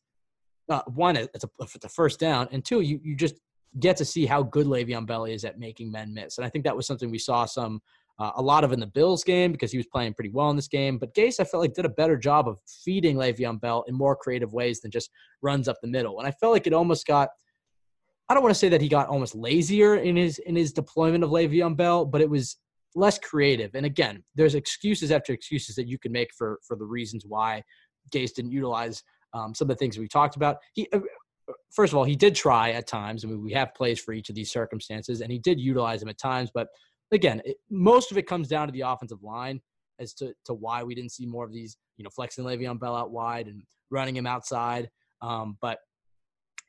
uh, one, it's a, it's a first down, and two, you you just get to see how good Le'Veon Bell is at making men miss, and I think that was something we saw some uh, a lot of in the Bills game because he was playing pretty well in this game. But Gase, I felt like did a better job of feeding Le'Veon Bell in more creative ways than just runs up the middle, and I felt like it almost got. I don't want to say that he got almost lazier in his in his deployment of Le'Veon Bell, but it was less creative. And again, there's excuses after excuses that you can make for for the reasons why Gase didn't utilize um, some of the things we talked about. He uh, first of all, he did try at times. I mean, we have plays for each of these circumstances, and he did utilize them at times. But again, it, most of it comes down to the offensive line as to, to why we didn't see more of these, you know, flexing Le'Veon Bell out wide and running him outside. Um, but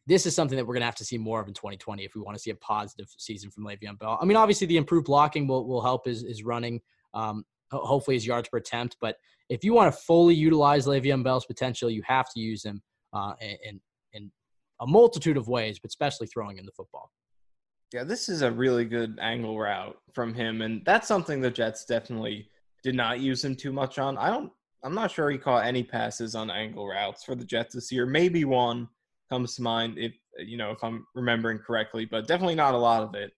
this is something that we're going to have to see more of in 2020 if we want to see a positive season from Le'Veon Bell. I mean, obviously the improved blocking will, will help his, his running, um, hopefully his yards per attempt. But if you want to fully utilize Le'Veon Bell's potential, you have to use him uh, in, in a multitude of ways, but especially throwing in the football. Yeah, this is a really good angle route from him, and that's something the Jets definitely did not use him too much on. I don't. I'm not sure he caught any passes on angle routes for the Jets this year. Maybe one comes to mind if you know if I'm remembering correctly, but definitely not a lot of it.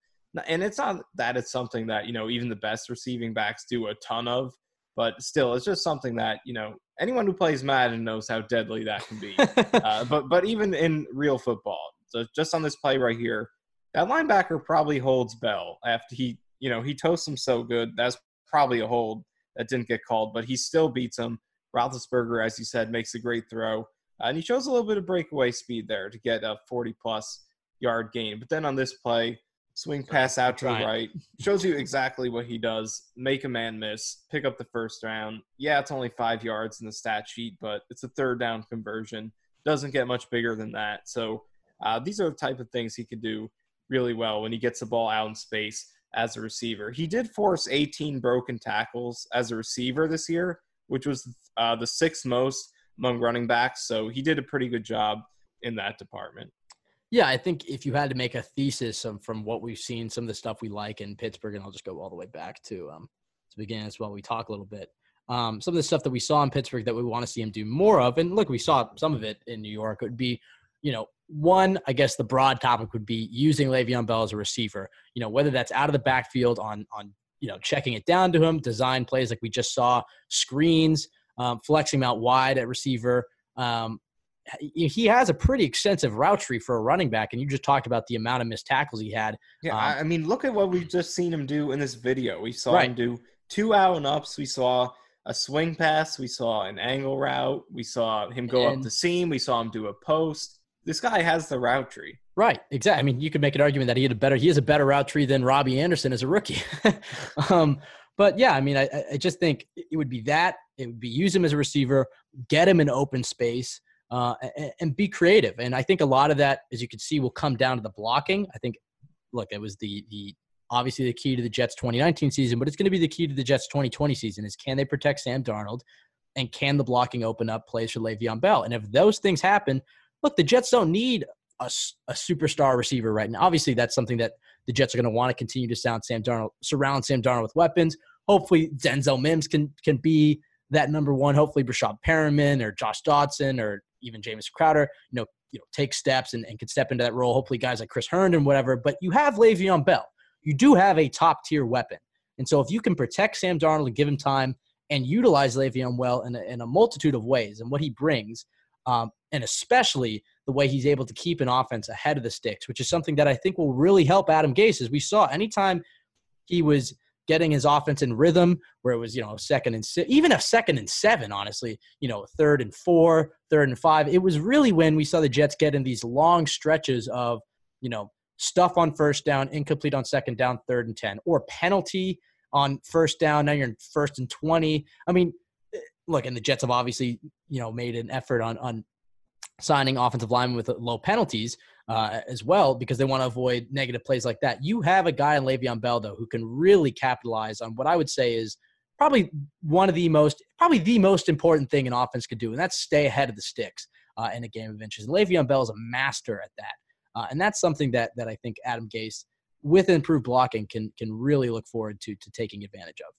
And it's not that it's something that you know even the best receiving backs do a ton of, but still, it's just something that you know anyone who plays Madden knows how deadly that can be. *laughs* uh, but but even in real football, so just on this play right here, that linebacker probably holds Bell after he you know he toasts him so good. That's probably a hold that didn't get called, but he still beats him. Roethlisberger, as you said, makes a great throw. Uh, and he shows a little bit of breakaway speed there to get a 40 plus yard gain. But then on this play, swing pass out to the right, shows you exactly what he does make a man miss, pick up the first round. Yeah, it's only five yards in the stat sheet, but it's a third down conversion. Doesn't get much bigger than that. So uh, these are the type of things he could do really well when he gets the ball out in space as a receiver. He did force 18 broken tackles as a receiver this year, which was uh, the sixth most among running backs. So he did a pretty good job in that department. Yeah, I think if you had to make a thesis from what we've seen, some of the stuff we like in Pittsburgh, and I'll just go all the way back to um, to begin as well. We talk a little bit. Um, some of the stuff that we saw in Pittsburgh that we want to see him do more of, and look, we saw some of it in New York. It Would be, you know, one, I guess the broad topic would be using Le'Veon Bell as a receiver. You know, whether that's out of the backfield on on you know checking it down to him, design plays like we just saw, screens, um, flexing him out wide at receiver. Um, he has a pretty extensive route tree for a running back, and you just talked about the amount of missed tackles he had. Yeah, um, I mean, look at what we've just seen him do in this video. We saw right. him do two out and ups. We saw a swing pass. We saw an angle route. We saw him go and, up the seam. We saw him do a post. This guy has the route tree. Right, exactly. I mean, you could make an argument that he had a better he has a better route tree than Robbie Anderson as a rookie. *laughs* um, but yeah, I mean, I, I just think it would be that. It would be use him as a receiver, get him in open space, uh, and, and, be creative. And I think a lot of that, as you can see, will come down to the blocking. I think, look, it was the the obviously the key to the Jets 2019 season, but it's going to be the key to the Jets 2020 season. Is can they protect Sam Darnold, and can the blocking open up plays for Le'Veon Bell? And if those things happen, look, the Jets don't need a, a superstar receiver right now. Obviously, that's something that the Jets are going to want to continue to sound Sam Darnold, surround Sam Darnold with weapons. Hopefully, Denzel Mims can can be that number one. Hopefully, Breshad Perriman or Josh Doctson or even Jamison Crowder, you know, you know, take steps and, and can step into that role. Hopefully, guys like Chris Herndon, whatever. But you have Le'Veon Bell. You do have a top tier weapon. And so, if you can protect Sam Darnold and give him time and utilize Le'Veon well in a, in a multitude of ways and what he brings, um, and especially the way he's able to keep an offense ahead of the sticks, which is something that I think will really help Adam Gase. As we saw, anytime he was getting his offense in rhythm, where it was you know second and even a second and seven, honestly, you know third and four, third and five. It was really when we saw the Jets get in these long stretches of you know stuff on first down, incomplete on second down, third and ten, or penalty on first down. Now you're in first and twenty. I mean, look, and the Jets have obviously you know made an effort on on signing offensive linemen with low penalties uh, as well because they want to avoid negative plays like that. You have a guy in Le'Veon Bell though who can really capitalize on what I would say is probably one of the most, probably the most important thing an offense could do, and that's stay ahead of the sticks uh, in a game of inches. And Le'Veon Bell is a master at that. Uh, and that's something that that I think Adam Gase, with improved blocking, can can really look forward to to taking advantage of.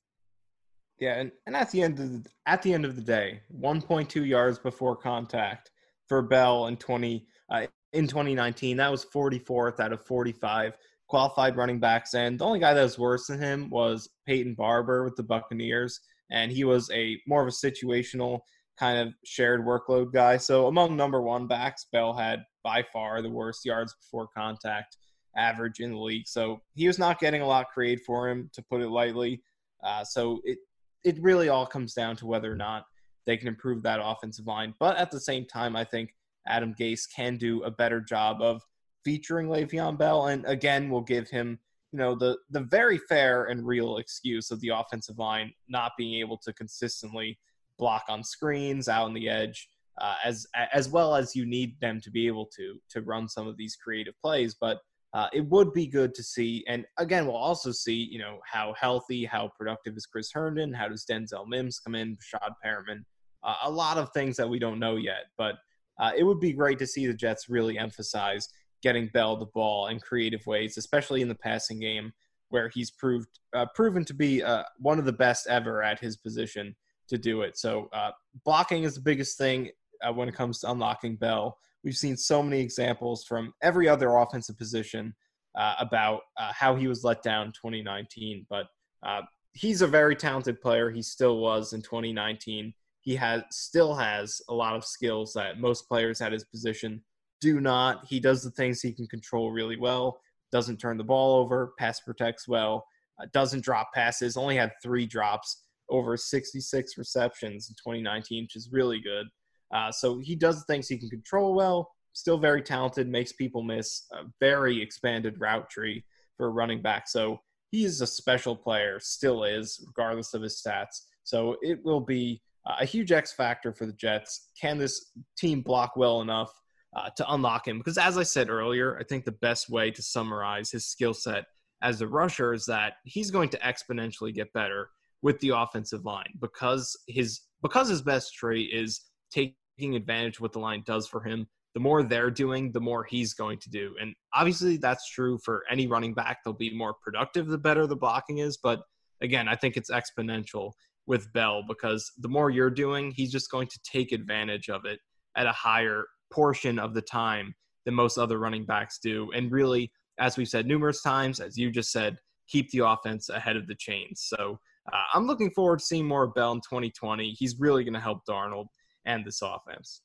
Yeah, and, and at the end of the, at the end of the day, 1.2 yards before contact for Bell in 20 uh, in 2019. That was 44th out of 45 qualified running backs, and the only guy that was worse than him was Peyton Barber with the Buccaneers, and he was a more of a situational kind of shared workload guy. So among number one backs, Bell had by far the worst yards before contact average in the league. So he was not getting a lot created for him, to put it lightly. Uh, so it it really all comes down to whether or not they can improve that offensive line. But at the same time, I think Adam Gase can do a better job of featuring Le'Veon Bell, and again, will give him you know the the very fair and real excuse of the offensive line not being able to consistently block on screens out on the edge uh, as as well as you need them to be able to to run some of these creative plays but uh, it would be good to see and again we'll also see you know how healthy how productive is chris herndon how does denzel mims come in Breshad Perriman uh, a lot of things that we don't know yet but uh, it would be great to see the jets really emphasize getting bell the ball in creative ways especially in the passing game where he's proved uh, proven to be uh, one of the best ever at his position to do it. So uh, blocking is the biggest thing when it comes to unlocking Bell. We've seen so many examples from every other offensive position uh, about uh, how he was let down 2019, but uh, he's a very talented player. He still was in 2019. He has still has a lot of skills that most players at his position do not. He does the things he can control really well. Doesn't turn the ball over. Pass protects well. Uh, doesn't drop passes. Only had three drops over 66 receptions in 2019, which is really good. Uh, so he does things he can control well, still very talented, makes people miss, a very expanded route tree for a running back. So he's a special player, still is, regardless of his stats. So it will be a huge X factor for the Jets. Can this team block well enough uh, to unlock him? Because as I said earlier, I think the best way to summarize his skill set as a rusher is that he's going to exponentially get better with the offensive line because his because his best trait is taking advantage of what the line does for him. The more they're doing, the more he's going to do. And obviously that's true for any running back. They'll be more productive the better the blocking is, but again, I think it's exponential with Bell because the more you're doing, he's just going to take advantage of it at a higher portion of the time than most other running backs do. And really, as we've said numerous times, as you just said, keep the offense ahead of the chains. So uh, I'm looking forward to seeing more of Bell in 2020. He's really going to help Darnold and this offense.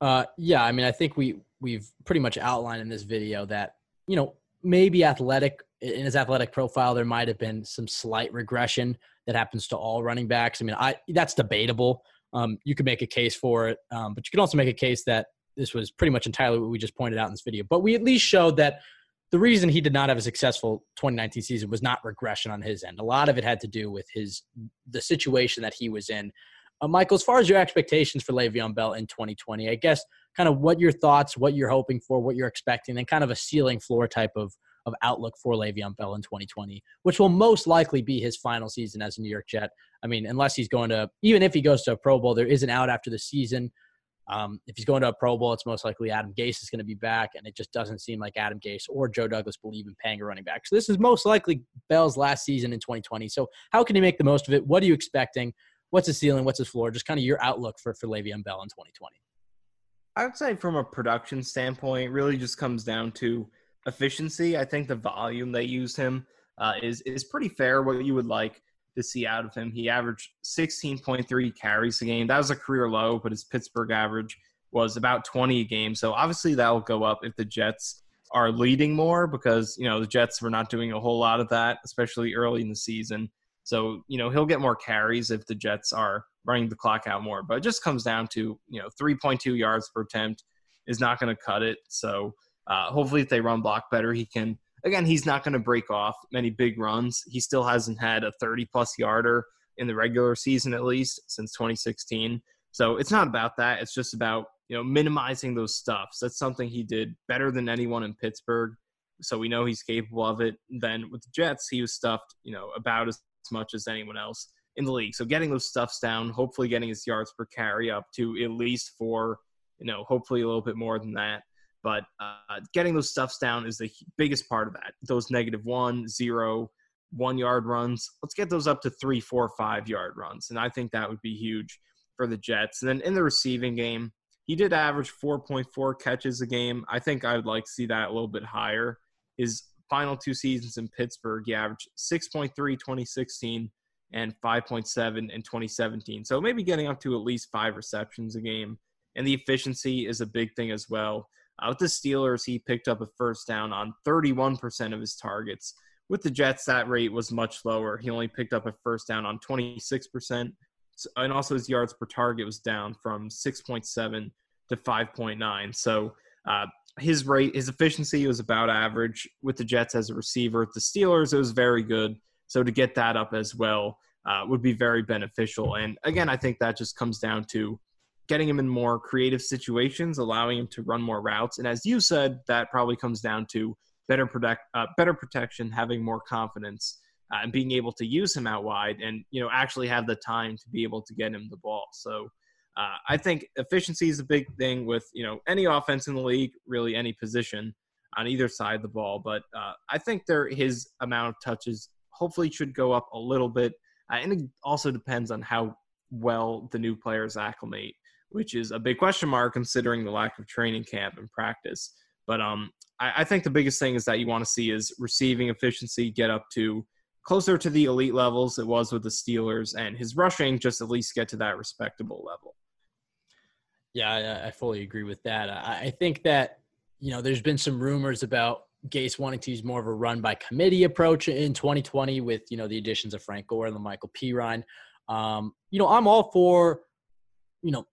Uh, yeah, I mean, I think we we've pretty much outlined in this video that you know maybe athletic in his athletic profile there might have been some slight regression that happens to all running backs. I mean, I that's debatable. Um, you could make a case for it, um, but you can also make a case that this was pretty much entirely what we just pointed out in this video. But we at least showed that the reason he did not have a successful 2019 season was not regression on his end. A lot of it had to do with his the situation that he was in. Uh, Michael, as far as your expectations for Le'Veon Bell in 2020, I guess kind of what your thoughts, what you're hoping for, what you're expecting, and kind of a ceiling floor type of of outlook for Le'Veon Bell in 2020, which will most likely be his final season as a New York Jet. I mean, unless he's going to, even if he goes to a Pro Bowl, there is an out after the season. Um, if he's going to a Pro Bowl, it's most likely Adam Gase is going to be back, and it just doesn't seem like Adam Gase or Joe Douglas believe in paying a running back. So this is most likely Bell's last season in 2020. So how can he make the most of it? What are you expecting? What's his ceiling? What's his floor? Just kind of your outlook for for Le'Veon Bell in 2020. I would say from a production standpoint, really just comes down to efficiency. I think the volume they used him uh, is is pretty fair. What you would like to see out of him. He averaged 16.3 carries a game. That was a career low, but his Pittsburgh average was about 20 a game. So obviously that will go up if the Jets are leading more because, you know, the Jets were not doing a whole lot of that, especially early in the season. So, you know, he'll get more carries if the Jets are running the clock out more. But it just comes down to, you know, 3.2 yards per attempt is not going to cut it. So uh, hopefully if they run block better, he can – again, he's not going to break off many big runs. He still hasn't had a 30 plus yarder in the regular season, at least since 2016. So it's not about that. It's just about, you know, minimizing those stuffs. That's something he did better than anyone in Pittsburgh. So we know he's capable of it. Then with the Jets, he was stuffed, you know, about as much as anyone else in the league. So getting those stuffs down, hopefully getting his yards per carry up to at least four, you know, hopefully a little bit more than that But uh, getting those stuffs down is the biggest part of that. Those negative one, zero, one yard runs. Let's get those up to three, four, five yard runs. And I think that would be huge for the Jets. And then in the receiving game, he did average 4.4 catches a game. I think I would like to see that a little bit higher. His final two seasons in Pittsburgh, he averaged 6.3 2016 and 5.7 in 2017. So maybe getting up to at least five receptions a game. And the efficiency is a big thing as well. Uh, with the Steelers, he picked up a first down on 31% of his targets. With the Jets, that rate was much lower. He only picked up a first down on 26%. And also his yards per target was down from 6.7 to 5.9. So uh, his rate, his efficiency was about average with the Jets as a receiver. The Steelers, it was very good. So to get that up as well uh, would be very beneficial. And again, I think that just comes down to getting him in more creative situations, allowing him to run more routes. And as you said, that probably comes down to better protect, uh, better protection, having more confidence, uh, and being able to use him out wide, and you know actually have the time to be able to get him the ball. So. Uh, I think efficiency is a big thing with you know any offense in the league, really any position on either side of the ball. But uh, I think there his amount of touches hopefully should go up a little bit. Uh, and it also depends on how well the new players acclimate, which is a big question mark considering the lack of training camp and practice. But um, I, I think the biggest thing is that you want to see is receiving efficiency get up to closer to the elite levels it was with the Steelers, and his rushing just at least get to that respectable level. Yeah, I, fully agree with that. I, I think that you know there's been some rumors about Gase wanting to use more of a run by committee approach in 2020 with you know the additions of Frank Gore and La'Mical Perine. Um, you know, I'm all for you know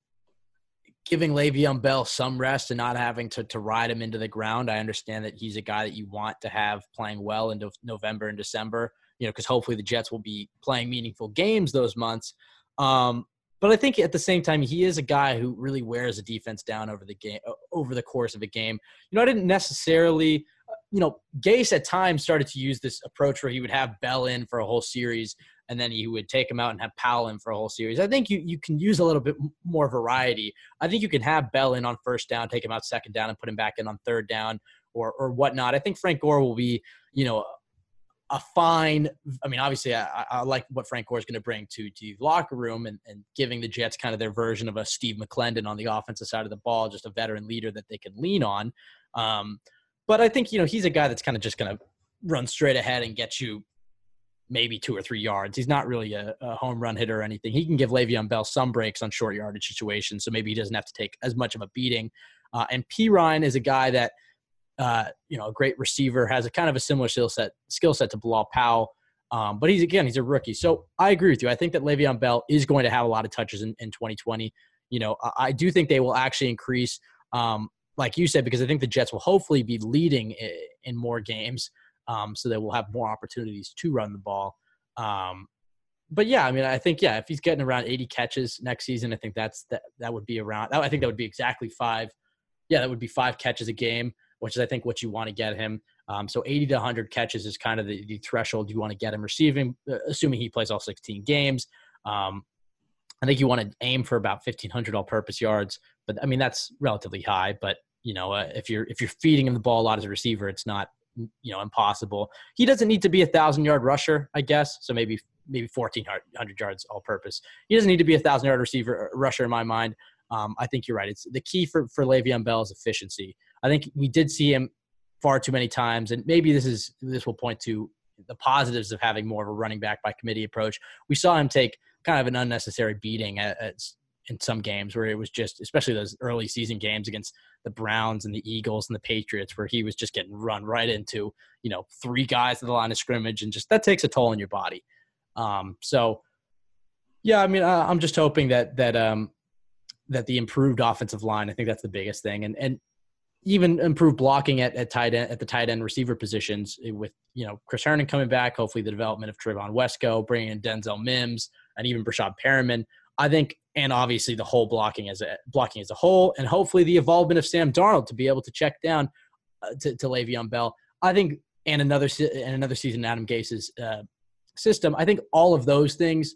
giving Le'Veon Bell some rest and not having to to ride him into the ground. I understand that he's a guy that you want to have playing well into November and December. You know, because hopefully the Jets will be playing meaningful games those months. Um, but I think at the same time, he is a guy who really wears a defense down over the game over the course of a game. You know, I didn't necessarily uh, you know, Gase at times started to use this approach where he would have Bell in for a whole series and then he would take him out and have Powell in for a whole series. I think you, you can use a little bit more variety. I think you can have Bell in on first down, take him out second down, and put him back in on third down or or whatnot. I think Frank Gore will be, you know, a fine. I mean, obviously, I, I like what Frank Gore is going to bring to the locker room and, and giving the Jets kind of their version of a Steve McLendon on the offensive side of the ball, just a veteran leader that they can lean on. Um, but I think you know he's a guy that's kind of just going to run straight ahead and get you maybe two or three yards. He's not really a, a, home run hitter or anything. He can give Le'Veon Bell some breaks on short yardage situations, so maybe he doesn't have to take as much of a beating. Uh, and Perine is a guy that, uh, you know, a great receiver, has a kind of a similar skill set skill set to Bilal Powell. Um, but he's again, he's a rookie. So I agree with you. I think that Le'Veon Bell is going to have a lot of touches in, in 2020. You know, I, I do think they will actually increase um, like you said, because I think the Jets will hopefully be leading in more games, um, so they will have more opportunities to run the ball. Um, but yeah, I mean, I think yeah, if he's getting around 80 catches next season, I think that's that that would be around. I think that would be exactly five. Yeah, that would be five catches a game, which is I think what you want to get him. Um, so 80 to 100 catches is kind of the, the threshold you want to get him receiving, uh, assuming he plays all 16 games. Um, I think you want to aim for about 1,500 all-purpose yards, but I mean that's relatively high. But you know, uh, if you're if you're feeding him the ball a lot as a receiver, it's not you know impossible. He doesn't need to be a thousand yard rusher, I guess. So maybe maybe fourteen hundred yards all purpose. He doesn't need to be a thousand yard receiver uh, rusher in my mind. Um, I think you're right. It's the key for for Le'Veon Bell is efficiency. I think we did see him far too many times, and maybe this is this will point to the positives of having more of a running back by committee approach. We saw him take kind of an unnecessary beating at, at in some games where it was just, especially those early season games against the Browns and the Eagles and the Patriots, where he was just getting run right into, you know, three guys at the line of scrimmage, and just that takes a toll on your body. Um, so, yeah, I mean, I, I'm just hoping that that um, that the improved offensive line, I think that's the biggest thing, and and even improved blocking at, at tight end at the tight end receiver positions with you know Chris Herndon coming back, hopefully the development of Trevon Wesco, bringing in Denzel Mims, and even Breshad Perriman. I think, and obviously the whole blocking as a blocking as a whole, and hopefully the involvement of Sam Darnold to be able to check down uh, to, to Le'Veon Bell. I think, and another and another season Adam Gase's uh, system. I think all of those things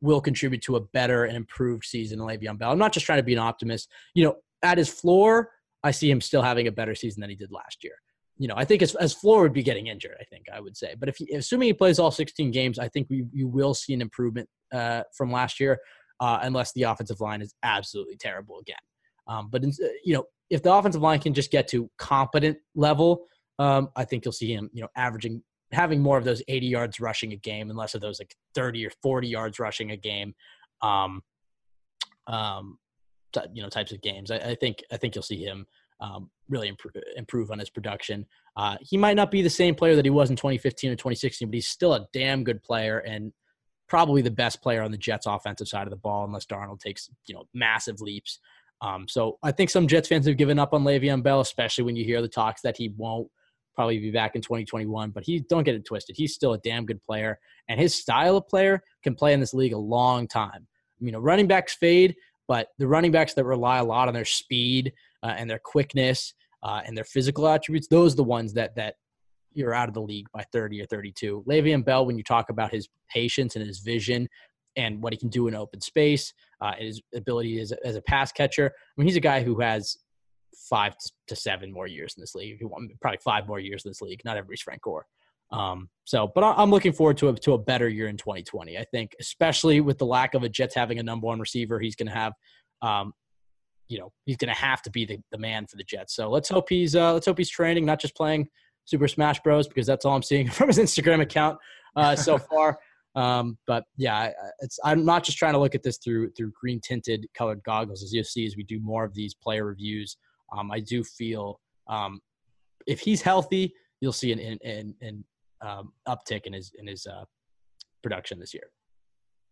will contribute to a better and improved season in Le'Veon Bell. I'm not just trying to be an optimist. You know, at his floor, I see him still having a better season than he did last year. You know, I think as, as Floor would be getting injured, I think I would say. But if he, assuming he plays all 16 games, I think we you will see an improvement uh, from last year, uh, unless the offensive line is absolutely terrible again. Um, but in, you know, if the offensive line can just get to competent level, um, I think you'll see him, you know, averaging having more of those 80 yards rushing a game and less of those like 30 or 40 yards rushing a game. Um, um, you know, types of games. I, I, think I think you'll see him um, really improve, improve on his production. Uh, he might not be the same player that he was in 2015 or 2016, but he's still a damn good player and probably the best player on the Jets' offensive side of the ball, unless Darnold takes you know massive leaps. Um, so I think some Jets fans have given up on Le'Veon Bell, especially when you hear the talks that he won't probably be back in 2021. But he don't get it twisted. He's still a damn good player, and his style of player can play in this league a long time. You know, running backs fade, but the running backs that rely a lot on their speed uh, and their quickness uh, and their physical attributes, those are the ones that that you're out of the league by 30 or 32. Le'Veon Bell, when you talk about his patience and his vision and what he can do in open space, uh, his ability as, as a pass catcher. I mean, he's a guy who has five to seven more years in this league. Probably five more years in this league. Not everybody's Frank Gore. Um, so, but I'm looking forward to a, to a better year in 2020. I think, especially with the lack of a Jets having a number one receiver, he's going to have, um, you know, he's going to have to be the, the man for the Jets. So let's hope he's uh, let's hope he's training, not just playing Super Smash Bros. Because that's all I'm seeing *laughs* from his Instagram account uh, so *laughs* far. Um, but yeah, it's I'm not just trying to look at this through through green tinted colored goggles. As you'll see, as we do more of these player reviews, um, I do feel um, if he's healthy, you'll see an an, an um, uptick in his in his uh, production this year.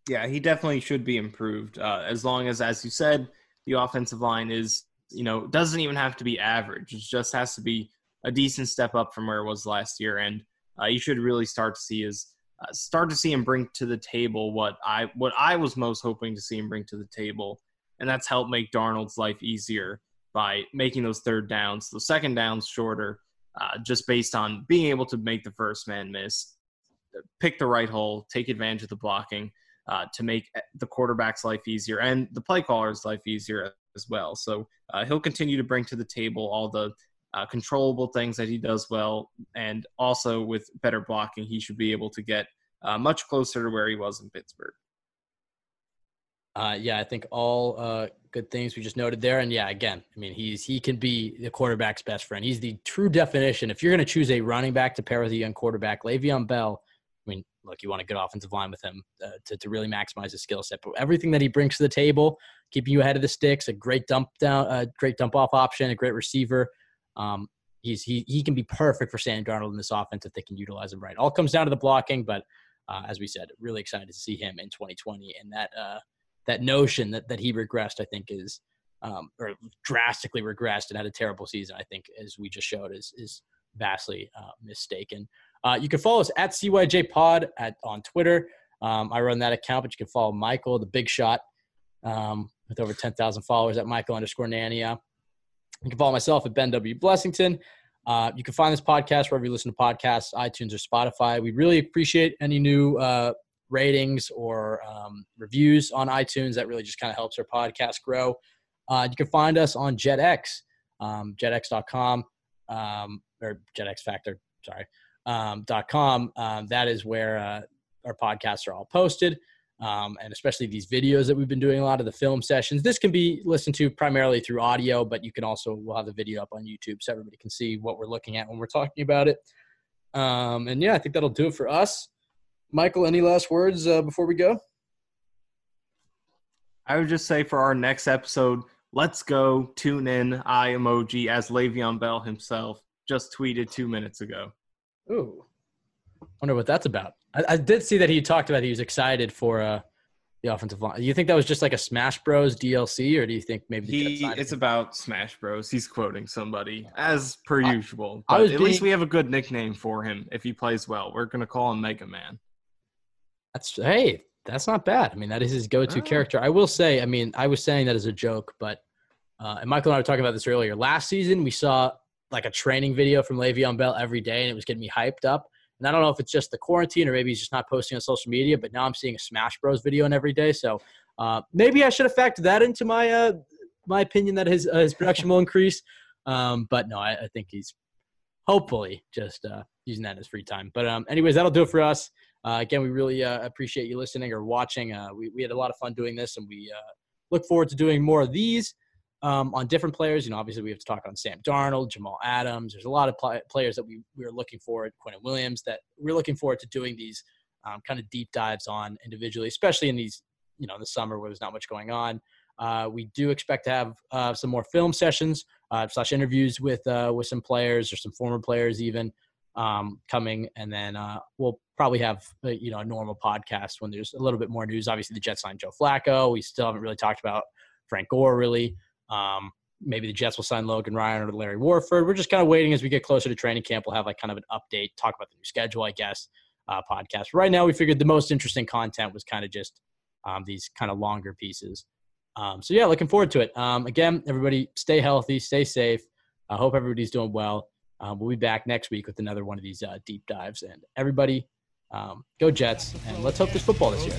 Yeah, he definitely should be improved. Uh, as long as, as you said, the offensive line is you know doesn't even have to be average. It just has to be a decent step up from where it was last year, and uh, you should really start to see his uh, start to see him bring to the table what I what I was most hoping to see him bring to the table, and that's help make Darnold's life easier by making those third downs, the second downs shorter, uh, just based on being able to make the first man miss, pick the right hole, take advantage of the blocking uh, to make the quarterback's life easier and the play caller's life easier as well. So uh, he'll continue to bring to the table all the uh, controllable things that he does well, and also with better blocking, he should be able to get uh, much closer to where he was in Pittsburgh. Yeah, I think all good things we just noted there, and yeah, again, I mean, he's he can be the quarterback's best friend. He's the true definition. If you're going to choose a running back to pair with a young quarterback, Le'Veon Bell. I mean, look, you want a good offensive line with him uh, to to really maximize his skill set, but everything that he brings to the table, keeping you ahead of the sticks, a great dump down, a great dump off option, a great receiver. Um, he's he he can be perfect for Sam Darnold in this offense if they can utilize him right. All comes down to the blocking, but uh, as we said, really excited to see him in 2020 and that uh, that notion that that he regressed, I think is um, or drastically regressed and had a terrible season. I think as we just showed is is vastly uh, mistaken. Uh, you can follow us at CYJ Pod at on Twitter. Um, I run that account, but you can follow Michael, the big shot, um, with over 10,000 followers at Michael underscore Nania. You can follow myself at Ben W. Blessington. Uh, you can find this podcast wherever you listen to podcasts, iTunes or Spotify. We really appreciate any new uh, ratings or um, reviews on iTunes. That really just kind of helps our podcast grow. Uh, you can find us on JetX, um, jetx.com, um, or JetX Factor, sorry, um, .com. Um, that is where uh, our podcasts are all posted um, and especially these videos that we've been doing a lot of the film sessions. This can be listened to primarily through audio, but you can also we'll have the video up on YouTube so everybody can see what we're looking at when we're talking about it. Um, and yeah, I think that'll do it for us. Michael, any last words uh, before we go? I would just say for our next episode, let's go tune in I emoji as Le'Veon Bell himself just tweeted two minutes ago. Ooh, wonder what that's about. I, I, did see that he talked about he was excited for uh, the offensive line. Do you think that was just like a Smash Bros DLC, or do you think maybe he? It's him? about Smash Bros. He's quoting somebody as per I, usual. But at being, least we have a good nickname for him if he plays well. We're gonna call him Mega Man. That's hey, that's not bad. I mean, that is his go-to oh. character. I will say. I mean, I was saying that as a joke, but uh, and Michael and I were talking about this earlier. Last season, we saw like a training video from Le'Veon Bell every day, and it was getting me hyped up. And I don't know if it's just the quarantine or maybe he's just not posting on social media, but now I'm seeing a Smash Bros video in every day. So uh, maybe I should have factored that into my uh, my opinion that his uh, his production will increase. Um, but no, I, I, think he's hopefully just uh, using that as free time. But um, anyways, that'll do it for us. Uh, again, we really uh, appreciate you listening or watching. Uh, we, we had a lot of fun doing this, and we uh, look forward to doing more of these um, on different players. You know, obviously we have to talk on Sam Darnold, Jamal Adams. There's a lot of pl- players that we, we are looking forward, Quinnen Williams, that we're looking forward to doing these um, kind of deep dives on individually, especially in these, you know, the summer where there's not much going on. Uh, we do expect to have uh, some more film sessions slash interviews with with some players or some former players even um, coming, and then we'll probably have uh, you know a normal podcast when there's a little bit more news. Obviously, the Jets signed Joe Flacco. We still haven't really talked about Frank Gore really. Um, maybe the Jets will sign Logan Ryan or Larry Warford. We're just kind of waiting as we get closer to training camp. We'll have like kind of an update, talk about the new schedule, I guess, uh, podcast. Right now, we figured the most interesting content was kind of just um, these kind of longer pieces. Um, so yeah, looking forward to it. Um, again, everybody, stay healthy, stay safe. I hope everybody's doing well. Um, we'll be back next week with another one of these uh, deep dives. And everybody, um, go Jets, and let's hope there's football this year.